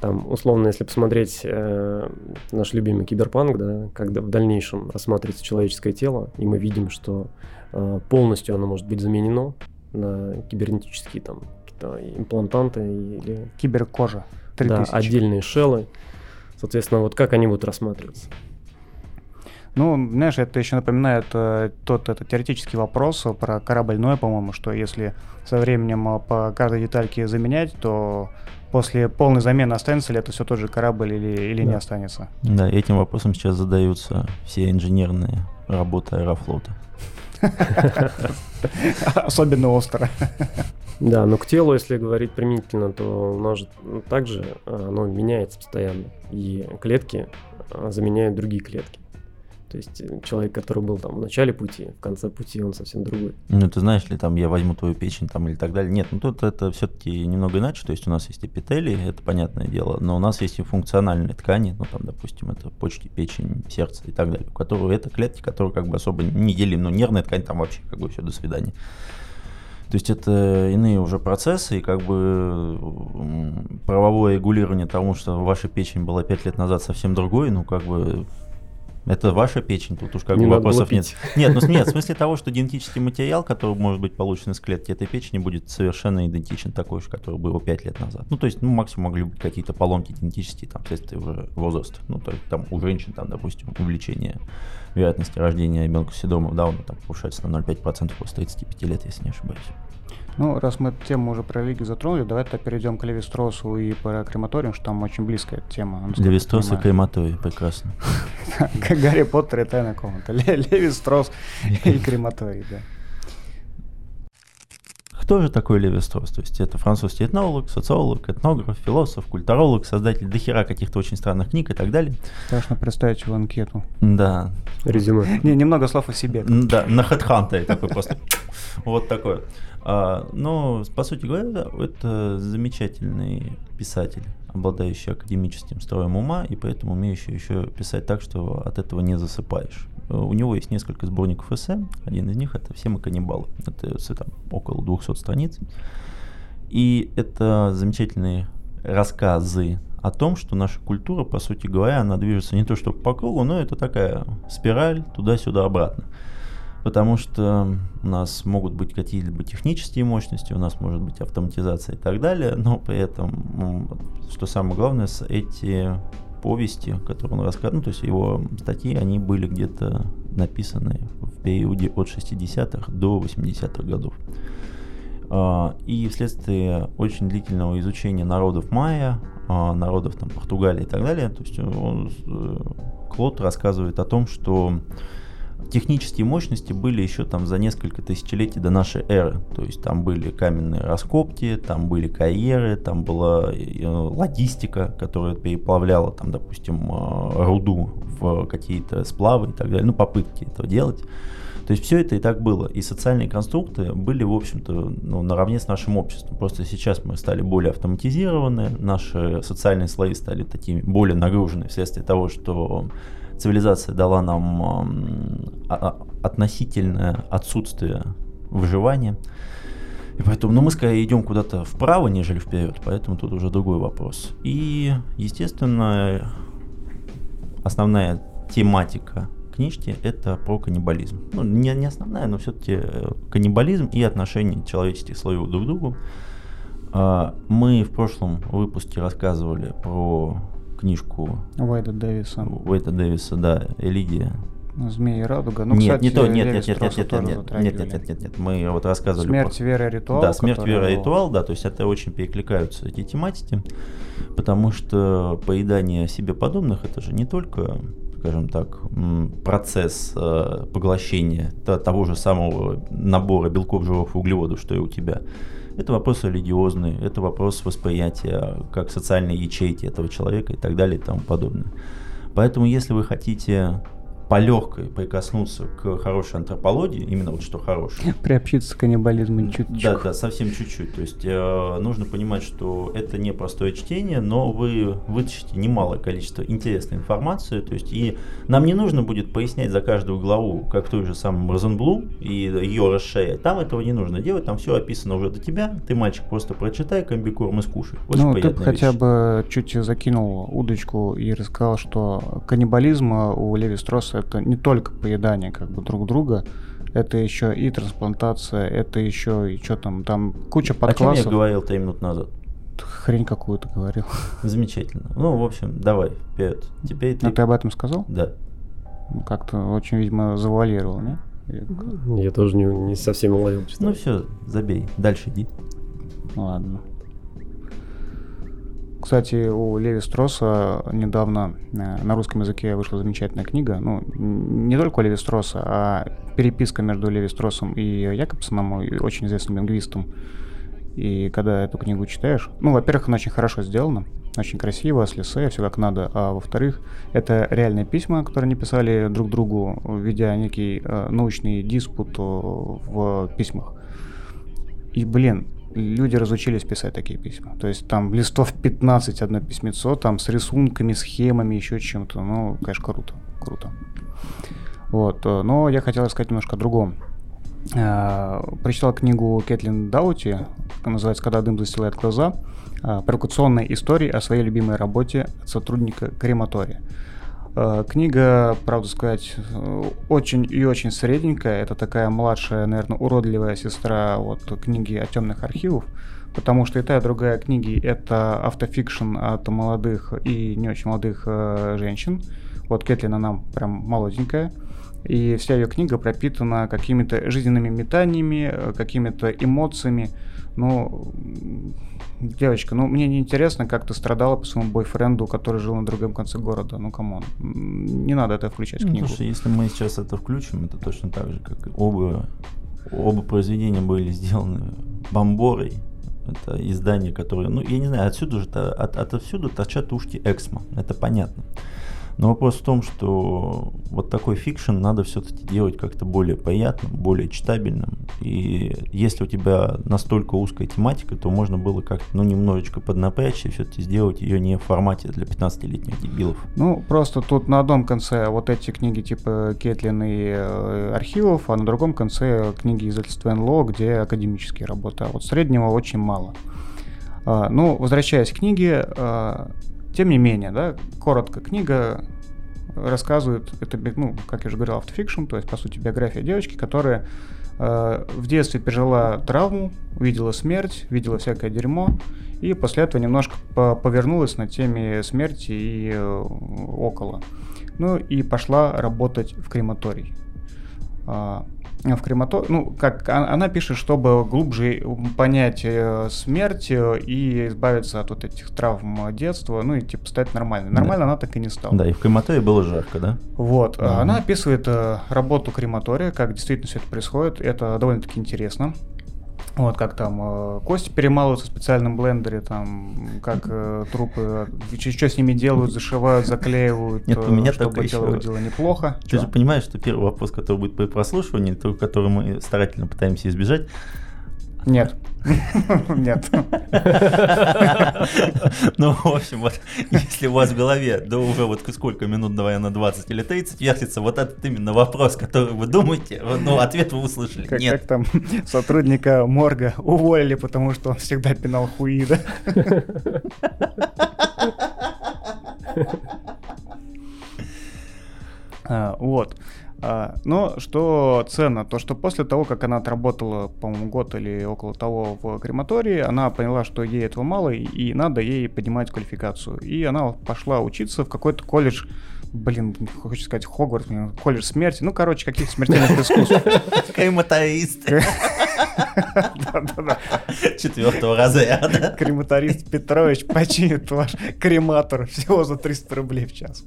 Там, условно, если посмотреть э, наш любимый киберпанк, да, когда в дальнейшем рассматривается человеческое тело, и мы видим, что э, полностью оно может быть заменено на кибернетические там имплантанты или... Киберкожа. 3000. Да, отдельные шеллы. Соответственно, вот как они будут рассматриваться? Ну, знаешь, это еще напоминает э, тот это теоретический вопрос про корабль Ноя, по-моему, что если со временем э, по каждой детальке заменять, то после полной замены останется ли это все тот же корабль или, или да. не останется? Да, этим вопросом сейчас задаются все инженерные работы аэрофлота. Особенно остро. Да, но к телу, если говорить применительно, то у нас же также э, оно меняется постоянно. И клетки э, заменяют другие клетки. То есть э, человек, который был там в начале пути, в конце пути, он совсем другой. Ну, ты знаешь ли, там я возьму твою печень там или так далее. Нет, ну тут это все-таки немного иначе. То есть у нас есть эпители, это понятное дело, но у нас есть и функциональные ткани, ну там, допустим, это почки, печень, сердце и так далее, у которого это клетки, которые как бы особо не делим, но нервная ткань там вообще как бы все, до свидания. То есть это иные уже процессы, и как бы правовое регулирование тому, что ваша печень была 5 лет назад совсем другой, ну как бы это ваша печень, тут уж как бы вопросов нет. Нет, ну нет, в смысле того, что генетический материал, который может быть получен из клетки этой печени, будет совершенно идентичен такой же, который был 5 лет назад. Ну, то есть, ну, максимум могли быть какие-то поломки генетические, там, вследствие уже возраста. Ну, то есть, там, у женщин, там, допустим, увеличение вероятности рождения ребенка с синдромом Дауна там повышается на 0,5% после 35 лет, если не ошибаюсь. Ну, раз мы эту тему уже про религию затронули, давай тогда перейдем к Левистросу и про крематориум, что там очень близкая тема. Левистрос и крематорий, прекрасно. Как Гарри Поттер и тайная комната. Ле- Левистрос и крематорий, да. Кто же такой Леви Стросс? То есть это французский этнолог, социолог, этнограф, философ, культуролог, создатель дохера каких-то очень странных книг и так далее. Страшно представить его анкету. Да, Резюме. Не, немного слов о себе. Да, на HeadHunter такой просто. Вот такой. А, Но, по сути говоря, это замечательный писатель, обладающий академическим строем ума и поэтому умеющий еще писать так, что от этого не засыпаешь. Э, У него есть несколько сборников эссе. Один из них это «Все мы каннибалы». Это эссе там около 200 страниц. И это замечательные рассказы о том, что наша культура, по сути говоря, она движется не то чтобы по кругу, но это такая спираль туда-сюда обратно. Потому что у нас могут быть какие-либо технические мощности, у нас может быть автоматизация и так далее, но при этом, что самое главное, эти повести, которые он рассказывал, ну, то есть его статьи, они были где-то написаны в периоде от 60-х до 80-х годов. А, И вследствие очень длительного изучения народов майя, а, народов там, Португалии и так далее, то есть он, э, Клод рассказывает о том, что технические мощности были еще там за несколько тысячелетий до нашей эры. То есть там были каменные раскопки, там были карьеры, там была э, логистика, которая переплавляла там, допустим, э, руду в какие-то сплавы и так далее, ну попытки этого делать. То есть все это и так было. И социальные конструкты были, в общем-то, ну, наравне с нашим обществом. Просто сейчас мы стали более автоматизированы, наши социальные слои стали такими более нагружены вследствие того, что цивилизация дала нам ам, а- а- относительное отсутствие выживания. И поэтому, ну, мы скорее идем куда-то вправо, нежели вперед, поэтому тут уже другой вопрос. И, естественно, основная тематика книжки это про каннибализм. Ну, не, не основная, но все-таки каннибализм и отношение человеческих слоев друг к другу. А, Мы в прошлом выпуске рассказывали про книжку Уайда Дэвиса. Уэйта Дэвиса, да, Элидия. Змеи и радуга. Ну, нет, кстати, не то, нет, нет, нет, нет, нет, нет, нет, нет, нет, нет, нет, мы вот рассказывали Смерть, про... вера, ритуал. Да, смерть, вера, был- ритуал, да, то есть это очень перекликаются эти тематики, потому что поедание себе подобных это же не только, скажем так, процесс э, поглощения то- того же самого набора белков, жиров и углеводов, что и у тебя. Это вопрос религиозный, это вопрос восприятия как социальной ячейки этого человека и так далее и тому подобное. Поэтому, если вы хотите по легкой прикоснуться к хорошей антропологии, именно вот что хорошее, Приобщиться к каннибализму чуть-чуть. да, да, совсем чуть-чуть. То есть э, нужно понимать, что это не простое чтение, но вы вытащите немалое количество интересной информации. То есть и нам не нужно будет пояснять за каждую главу, как в той же самом Розенблум и ее расширять. Там этого не нужно делать, там все описано уже до тебя. Ты, мальчик, просто прочитай комбикорм и скушай. Очень Ну, ты бы хотя бы чуть закинул удочку и рассказал, что каннибализм э, у Леви Стросса это не только поедание как бы друг друга, это еще и трансплантация, это еще и что там, там куча О чем я подклассов. говорил три минуты назад? Хрень какую-то говорил. Замечательно. Ну, в общем, давай, вперед. Теперь ты... А ты об этом сказал? Да. Ну, Как-то очень, видимо, завуалировал, не? Я тоже не, не совсем уловил. Ну все, забей. Дальше иди. Ладно. Кстати, у Леви Стросса недавно э, на русском языке вышла замечательная книга. Ну, не только у Леви Стросса, а переписка между Леви Строссом и Якобсоном, очень известным лингвистом. И когда эту книгу читаешь, ну, во-первых, она очень хорошо сделана, очень красиво, с лисе, все как надо. А во-вторых, это реальные письма, которые они писали друг другу, ведя некий э, научный диспут э, в письмах. И, блин, люди разучились писать такие письма. То есть там листов 15 одно письмецо, там с рисунками, схемами, еще чем-то. Ну, конечно, круто, круто. Вот, э, но я хотел сказать немножко о другом. э, прочитал книгу Кэтлин Даути, называется «Когда дым застилает глаза», э, провокационная история о своей любимой работе от сотрудника крематория. Э, книга, правда сказать, очень и очень средненькая. Это такая младшая, наверное, уродливая сестра вот книги о темных архивах потому что и та, и другая книги — это автофикшн от молодых и не очень молодых э, женщин. Вот Кэтлин, она прям молоденькая, и вся ее книга пропитана какими-то жизненными метаниями, э, какими-то эмоциями. Ну, девочка, ну мне не интересно, как ты страдала по своему бойфренду, который жил на другом конце города. Ну, come on. Не надо это включать в ну, книгу. Слушай, если мы сейчас это включим, это точно так же, как оба, оба произведения были сделаны Бомборой, это издание, которое, ну, я не знаю, отсюда же, от, отовсюду торчат ушки Эксмо, это понятно. Но вопрос в том, что вот такой fiction надо все-таки делать как-то более приятным, более читабельным. И если у тебя настолько узкая тематика, то можно было как-то ну, немножечко поднапрячь и все-таки сделать ее не в формате для 15-летних дебилов. Ну, просто тут на одном конце вот эти книги типа Кетлин и э, архивов, а на другом конце книги издательства НЛО, где академические работы. А вот среднего очень мало. А, ну, возвращаясь к книге, а, тем не менее, да, коротко, книга рассказывает, это, ну, как я уже говорил, автофикшн, то есть, по сути, биография девочки, которая э, в детстве пережила травму, видела смерть, видела всякое дерьмо, и после этого немножко по повернулась на теме смерти и э, около. Ну и пошла работать в крематорий. А, в крематории, ну, как а, она пишет, чтобы глубже понять э, смерть э, и избавиться от вот этих травм детства, ну и типа стать нормальной. Нормально да. она так и не стала. Да, и в крематории было жарко, да? Вот. А. Она описывает э, работу крематория, как действительно все это происходит. Это довольно-таки интересно. Вот как там э, кости перемалываются в специальном блендере, там как э, трупы, что с ними делают, зашивают, заклеивают, Нет, у меня э, чтобы тело еще... выглядело неплохо. Ты Чё? же понимаешь, что первый вопрос, который будет при прослушивании, который мы старательно пытаемся избежать, нет. Нет. Ну, в общем, вот, если у вас в голове, да уже вот сколько минут, давай на 20 или 30 вертится, вот этот именно вопрос, который вы думаете, ну, ответ вы услышали. Как, Нет. Как там сотрудника морга уволили, потому что он всегда пинал хуи, да? но что ценно, то что после того, как она отработала, по-моему, год или около того в крематории, она поняла, что ей этого мало, и надо ей поднимать квалификацию. И она пошла учиться в какой-то колледж блин, хочется сказать Хогвартс, колледж смерти, ну, короче, каких смертельных искусств. Крематорист. Четвертого разряда. Крематорист Петрович починит ваш крематор всего за 300 рублей в час.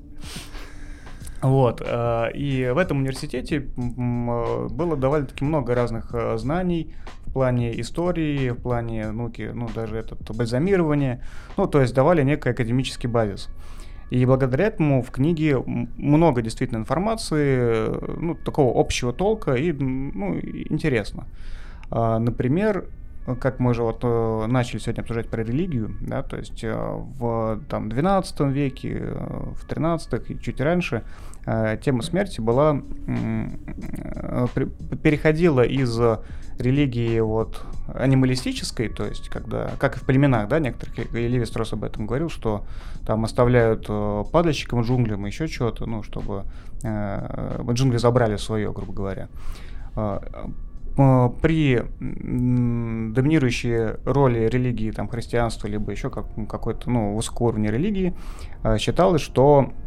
Вот, э, и в этом университете э, было довольно-таки много разных э, знаний в плане истории, в плане науки, ну, даже этот бальзамирование, ну, то есть давали некий академический базис. И благодаря этому в книге много действительно информации, ну, такого общего толка и, ну, интересно. А, например, как мы уже вот начали сегодня обсуждать про религию, да, то есть в там, 12 веке, в 13 и чуть раньше тема смерти была э, переходила из религии вот анималистической, то есть когда, как и в племенах, да, некоторых, и Леви Строс об этом говорил, что там оставляют э, падальщикам джунглям еще чего-то, ну, чтобы э, джунгли забрали свое, грубо говоря. При доминирующей роли религии, там, христианства, либо еще как, какой-то, ну, высокого уровня религии, считалось, что Э,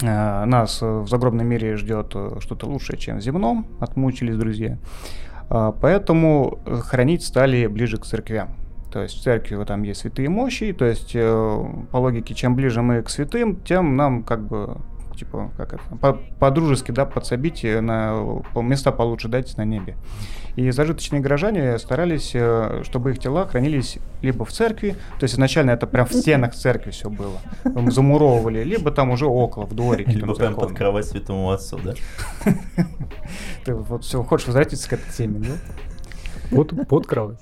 нас в загробном мире ждет э, что-то лучшее, чем в земном, отмучились друзья. Э, поэтому хранить стали ближе к церквям. То есть в церкви там есть святые мощи, то есть по логике, чем ближе мы к святым, тем нам как бы типа, как это, по-дружески, да, подсобите на места получше дайте на небе. И зажиточные горожане старались, э, чтобы их тела хранились либо в церкви, то есть изначально это прям в стенах церкви все было, замуровывали, либо там уже около, в дворике. Либо прям под кровать святому отцу, да? Ты вот все, хочешь возвратиться к этой теме, да? Под, под кровать.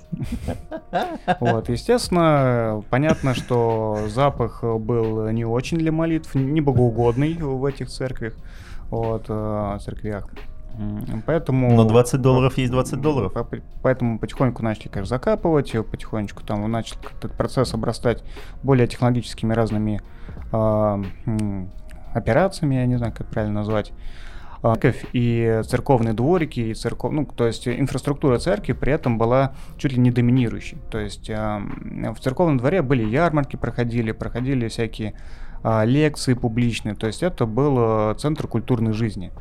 Вот, естественно, понятно, что запах был не очень для молитв, не богоугодный в этих церквях, вот, э, церквях. Поэтому... Но 20 долларов есть 20 долларов. Поэтому потихоньку начали, конечно, закапывать, потихонечку там начал этот процесс обрастать более технологическими разными э, операциями, я не знаю, как правильно назвать. А, церковь и церковные дворики, и церков... ну, то есть инфраструктура церкви при этом была чуть ли не доминирующей. То есть в церковном дворе были ярмарки, проходили, проходили всякие э, лекции публичные, то есть это был центр культурной жизни.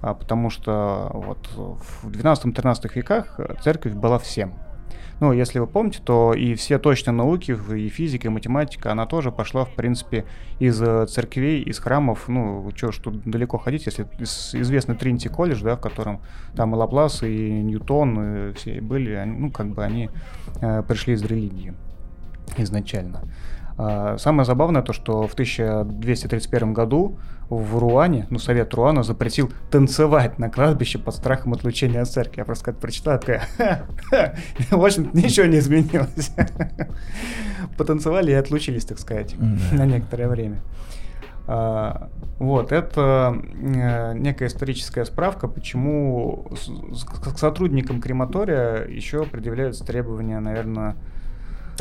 Потому что вот в 12-13 веках церковь была всем. Ну, если вы помните, то и все точные науки, и физика, и математика, она тоже пошла, в принципе, из э, церквей, из храмов. Ну, что ж тут далеко ходить, если известный Тринити колледж, да, в котором там и Лаплас, и Ньютон, и все были, они, ну, как бы они э, пришли из религии изначально. А, самое забавное то, что в 1231 году в Руане, ну, совет Руана запретил танцевать на кладбище под страхом отлучения от церкви. Я просто как прочитал, такая, в общем ничего не изменилось. Потанцевали и отлучились, так сказать, на некоторое время. А, вот, это э, некая историческая справка, почему к сотрудникам крематория еще предъявляются требования, наверное,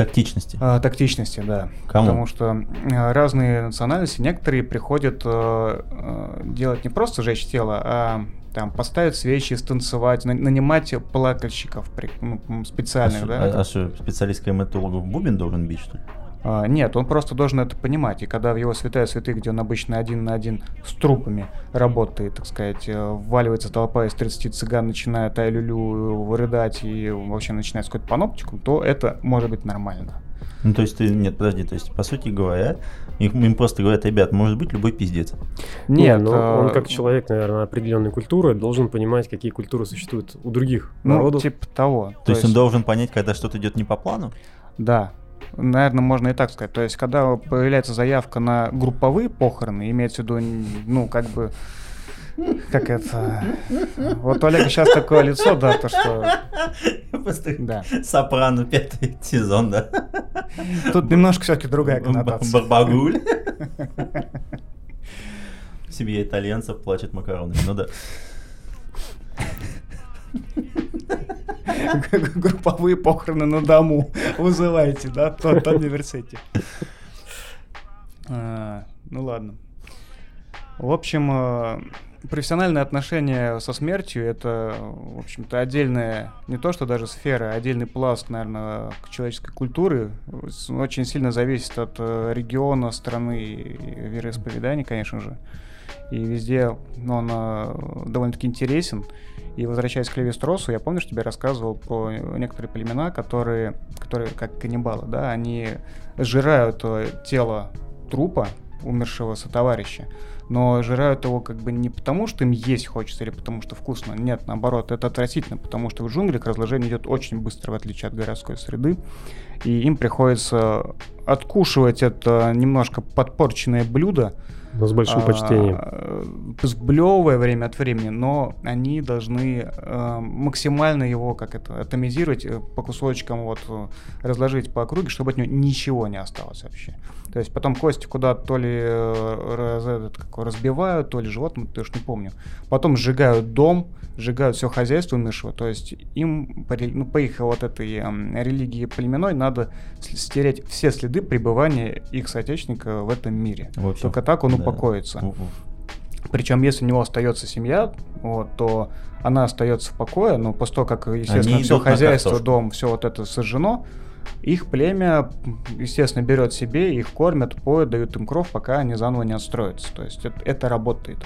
Тактичности. А, тактичности, да. Кому? Потому что а, разные национальности, некоторые приходят а, а, делать не просто жечь тело, а там поставить свечи, станцевать, на, нанимать плакальщиков при, ну, специальных, а да. А, а что, специалист крематологов бубен должен бить, что ли? А, нет, он просто должен это понимать. И когда в его святая святых, где он обычно один на один с трупами работает, так сказать, э, вваливается толпа из 30 цыган, начинает ай-люлю рыдать и вообще начинает какой-то паноптикум, то это может быть нормально. Ну, то есть ты, нет, подожди, то есть, по сути говоря, им, им просто говорят, ребят, может быть любой пиздец. Нет, но а... он как человек, наверное, определенной культуры должен понимать, какие культуры существуют у других ну, народов. типа того. То, то есть, есть он должен понять, когда что-то идет не по плану? Да, Наверное, можно и так сказать. То есть, когда появляется заявка на групповые похороны, имеется в виду, ну, как бы, как это... Вот у Олега сейчас такое лицо, да, то что... Да. Сопрано пятый сезон, да. Тут немножко все-таки другая коннотация. Барбагуль. Семья итальянцев плачет макаронами, ну да. Групповые похороны на дому вызывайте, да, тот университете. А, ну ладно. В общем, а, профессиональное отношение со смертью это, в общем-то, отдельная, не то что даже сфера, а отдельный пласт, наверное, человеческой культуры. Очень сильно зависит от э, региона, страны и вероисповедания, конечно же. И везде он э, довольно-таки интересен. И возвращаясь к Левистросу, я помню, что тебе рассказывал про некоторые племена, которые, которые как каннибалы, да, они сжирают э, тело трупа умершего сотоварища, но жирают его как бы не потому, что им есть хочется или потому, что вкусно. Нет, наоборот, это отвратительно, потому что в джунглях разложение идет очень быстро, в отличие от городской среды, и им приходится откушивать это немножко подпорченное блюдо, но с большим а, почтением. Сблевывая время от времени, но они должны э, максимально его как это атомизировать э, по кусочкам, вот э, разложить по округе, чтобы от него ничего не осталось вообще. То есть потом кости куда-то то ли э, раз, этот, как, разбивают, то ли животным, ты уж не помню. Потом сжигают дом, сжигают все хозяйство умершего. То есть им, ну, по их вот этой э, религии племенной, надо стереть все следы пребывания их соотечественника в этом мире. Вообще, Только так он да. упокоится. Причем, если у него остается семья, вот, то она остается в покое, но после того, как, естественно, Они все хозяйство, дом, все вот это сожжено, их племя, естественно, берет себе, их кормят, поют, дают им кров, пока они заново не отстроятся. То есть это, это работает.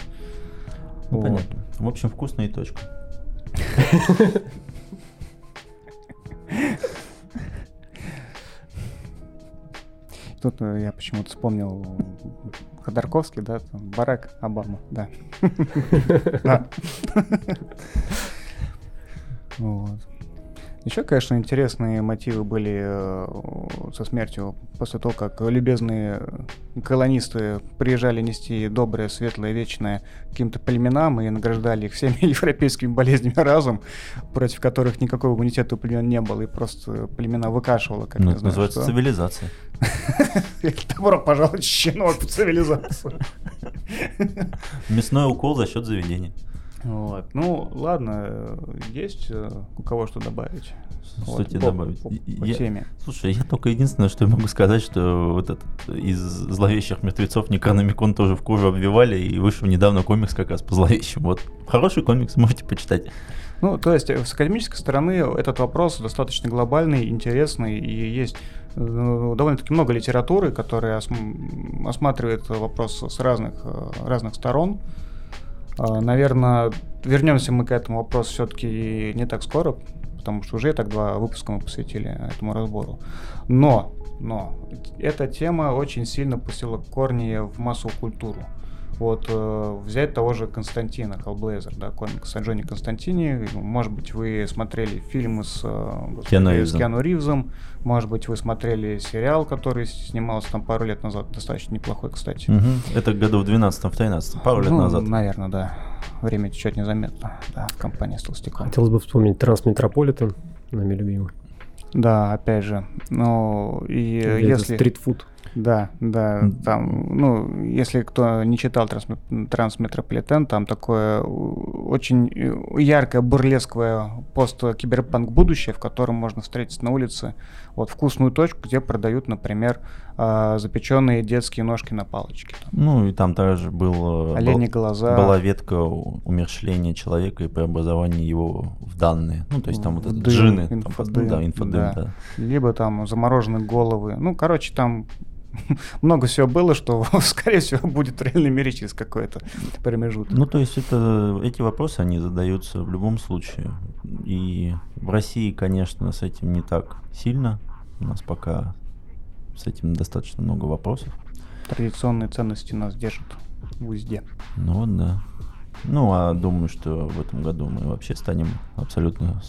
Ну, вот. Понятно. В общем, вкусно и точка. Тут э, я почему-то вспомнил Ходорковский, да, Барак Обама, да. Вот. Еще, конечно, интересные мотивы были э, со смертью после того, как любезные колонисты приезжали нести доброе, светлое, вечное каким-то племенам и награждали их всеми европейскими болезнями разом, против которых никакого иммунитета у племен не было, и просто племена выкашивало, как ну, это знаю, называется что. цивилизация. Добро пожаловать, щенок, в цивилизацию. Мясной укол за счет заведения. Вот. Ну, ладно, есть э, у кого что добавить? Что Вот, тебе по- добавить? по- И- по я- теме. Слушай, я только единственное, что я могу сказать, что вот этот из зловещих мертвецов Некрономикон тоже в кожу обвивали, и вышел недавно комикс как раз по зловещим. Вот хороший комикс, можете почитать. Ну, то есть, э, с академической стороны этот вопрос достаточно глобальный, интересный, и есть э, довольно-таки много литературы, которая осм- осматривает вопрос с разных, э, разных сторон. Наверное, вернемся мы к этому вопросу все-таки не так скоро, потому что уже и так два выпуска мы посвятили этому разбору. Но, но, эта тема очень сильно пустила корни в массовую культуру. Вот э, взять того же Константина Hellblazer, да, комикс о Джонни Константине. Может быть, вы смотрели фильмы с, э, Киану с Ривзом. Киану Ривзом. Может быть, вы смотрели сериал, который снимался там пару лет назад, достаточно неплохой, кстати. Мгм. Это году в 12-13, пару лет Ну, назад. Наверное, да. Время течет незаметно, да, в компании с Толстяком. Хотелось бы вспомнить Трансметрополитен, нами любимый. Да, опять же. Ну, и Или это если... Стритфуд. Да, да, там, ну, если кто не читал Трансме- Трансметрополитен, там такое очень э, яркое, бурлесковое пост-киберпанк будущее, в котором можно встретить на улице вот вкусную точку, где продают, например, а, запеченные детские ножки на палочке. там. Ну и там также был, э, Олени был- глаза. была ветка умершления человека и преобразования его в данные. Ну, то есть там вот В дым, джины. там, инфодым, ну да, инфодым, да. да. либо там замороженные головы. Ну, короче, там много всего было, что, скорее всего, будет в реальном мире через какой-то промежуток. Ну, то есть это, эти вопросы, они задаются в любом случае. И в России, конечно, с этим не так сильно. У нас пока с этим достаточно много вопросов. Традиционные ценности нас держат в узде. Ну вот, да. Ну, а думаю, что в этом году мы вообще станем абсолютно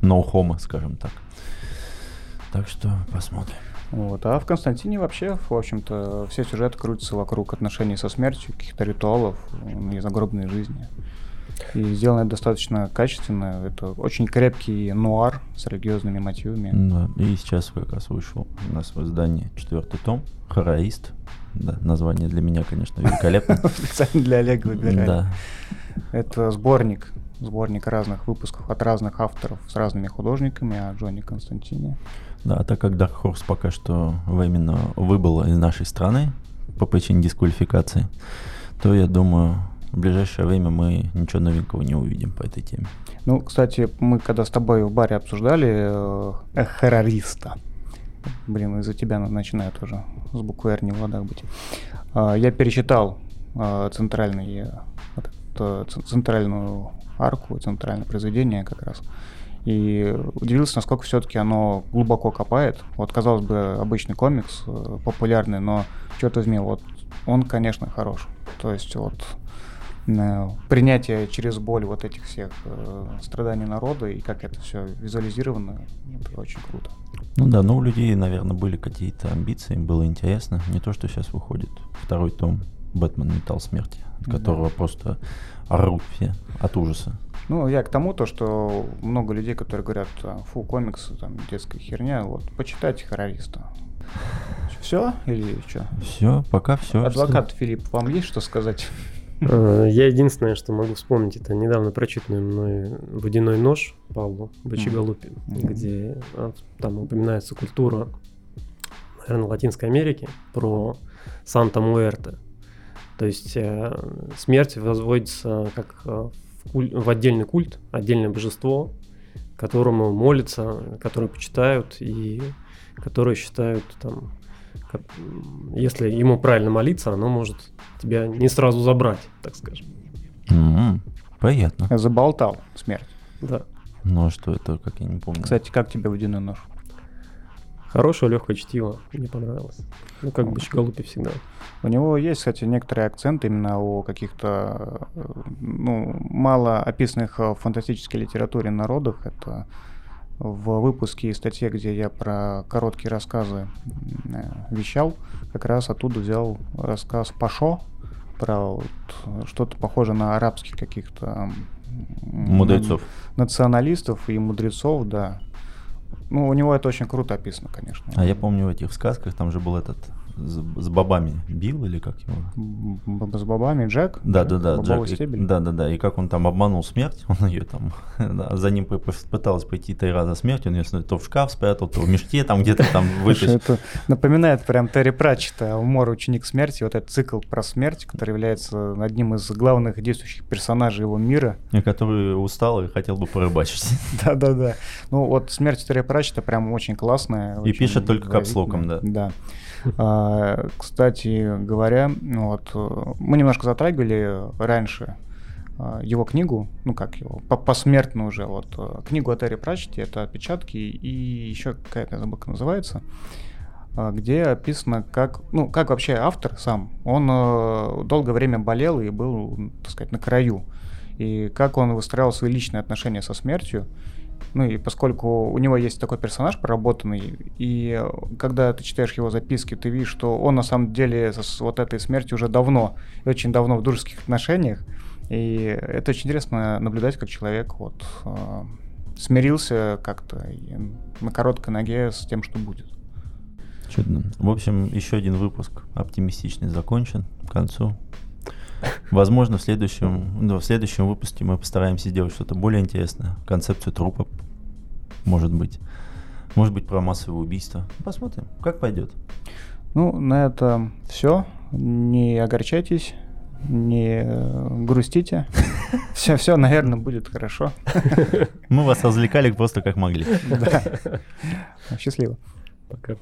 no homo, скажем так. Так что посмотрим. Вот. А в Константине вообще, в общем-то, все сюжеты крутятся вокруг отношений со смертью, каких-то ритуалов и загробной жизни. И сделано это достаточно качественно. Это очень крепкий нуар с религиозными мотивами. Да, и сейчас как раз вышел у нас в издании четвертый том, Хараист. Да, название для меня, конечно, великолепно. Специально для Олега выбирали. Да. Это сборник, сборник разных выпусков от разных авторов с разными художниками о Джоне Константине. Да, а так как Dark Horse пока что временно выбыла из нашей страны по причине дисквалификации, то я думаю, в ближайшее время мы ничего новенького не увидим по этой теме. Ну, кстати, мы когда с тобой в баре обсуждали э, Эхарариста, блин, из-за тебя на- начинаю тоже с буквы «Р» не в ладах быть, А, я пересчитал а, центральный, э, вот это, ц- центральную арку, центральное произведение как раз, и удивился, насколько все-таки оно глубоко копает. Вот, казалось бы, обычный комикс, э, популярный, но что-то возьми, вот он, конечно, хорош. То есть вот э, принятие через боль вот этих всех э, страданий народа и как это все визуализировано, это очень круто. Ну да, но у людей, наверное, были какие-то амбиции, им было интересно. Не то, что сейчас выходит второй том «Бэтмен. Металл смерти», от Да. которого просто орут все от ужаса. Ну, я к тому, то, что много людей, которые говорят, а, фу, комиксы, там, детская херня, вот, почитайте хоррориста. Все или что? Все, пока все. Адвокат Филипп, вам есть что сказать? Э, Я единственное, что могу вспомнить, это недавно прочитанный мной «Водяной нож» Павлу Бочеголупи, где а, там упоминается культура, наверное, Латинской Америки про Санта-Муэрте. То есть э, смерть возводится как э, в, куль- в отдельный культ, отдельное божество, которому молятся, которое почитают и которые считают там, как- если ему правильно молиться, оно может тебя не сразу забрать, так скажем. М, Приятно. Заболтал смерть. Да. Ну а что это, как я не помню. Кстати, как тебе водяной нож? Хорошее легкое чтиво, мне понравилось. Ну, как бы Щеголупе всегда. У него есть, кстати, некоторые акценты именно о каких-то э, ну, мало описанных э, в фантастической литературе народах. Это в выпуске и статье, где я про короткие рассказы э, вещал, как раз оттуда взял рассказ Пашо про вот, что-то похожее на арабских каких-то Мудрецов. националистов и мудрецов, да. Ну, у него это очень круто описано, конечно. А я помню в этих сказках, там же был этот с, с бобами бил или как его? Б- С бобами Джек? Да, да, да, Джек, и- да, да, да. И как он там обманул смерть, он ее там да, за ним пыталась пойти три раза смерть, он ее то в шкаф спрятал, то в мешке там где-то там вытащил. это напоминает прям Терри Пратчета, умор ученик смерти, вот этот цикл про смерть, который является одним из главных действующих персонажей его мира. И который устал и хотел бы порыбачить. Да-да-да. Ну вот смерть Терри Пратчета прям очень классная. И пишет только капслоком, выразительная. Да. А, Кстати говоря, вот э, мы немножко затрагивали раньше а, его книгу, ну как его, по- посмертно уже, вот э, книгу о Терри Пратчете, это отпечатки и еще какая-то, я забыл, называется, а, где описано, как, ну, как вообще автор сам, он э, долгое время болел и был, так сказать, на краю. И как он выстраивал свои личные отношения со смертью. Ну и поскольку у него есть такой персонаж проработанный, и когда ты читаешь его записки, ты видишь, что он на самом деле с вот этой смертью уже давно, и очень давно в дружеских отношениях. И это очень интересно наблюдать, как человек вот э, смирился как-то на короткой ноге с тем, что будет. Чудно. В общем, еще один выпуск оптимистичный закончен к концу. Возможно, в следующем, ну, в следующем выпуске мы постараемся сделать что-то более интересное. Концепцию трупа, может быть. Может быть, про массовое убийство. Посмотрим, как пойдет. Ну, на это все. Не огорчайтесь, не э, грустите. Все, все, наверное, будет хорошо. Мы вас развлекали просто как могли. Да. Счастливо. Пока.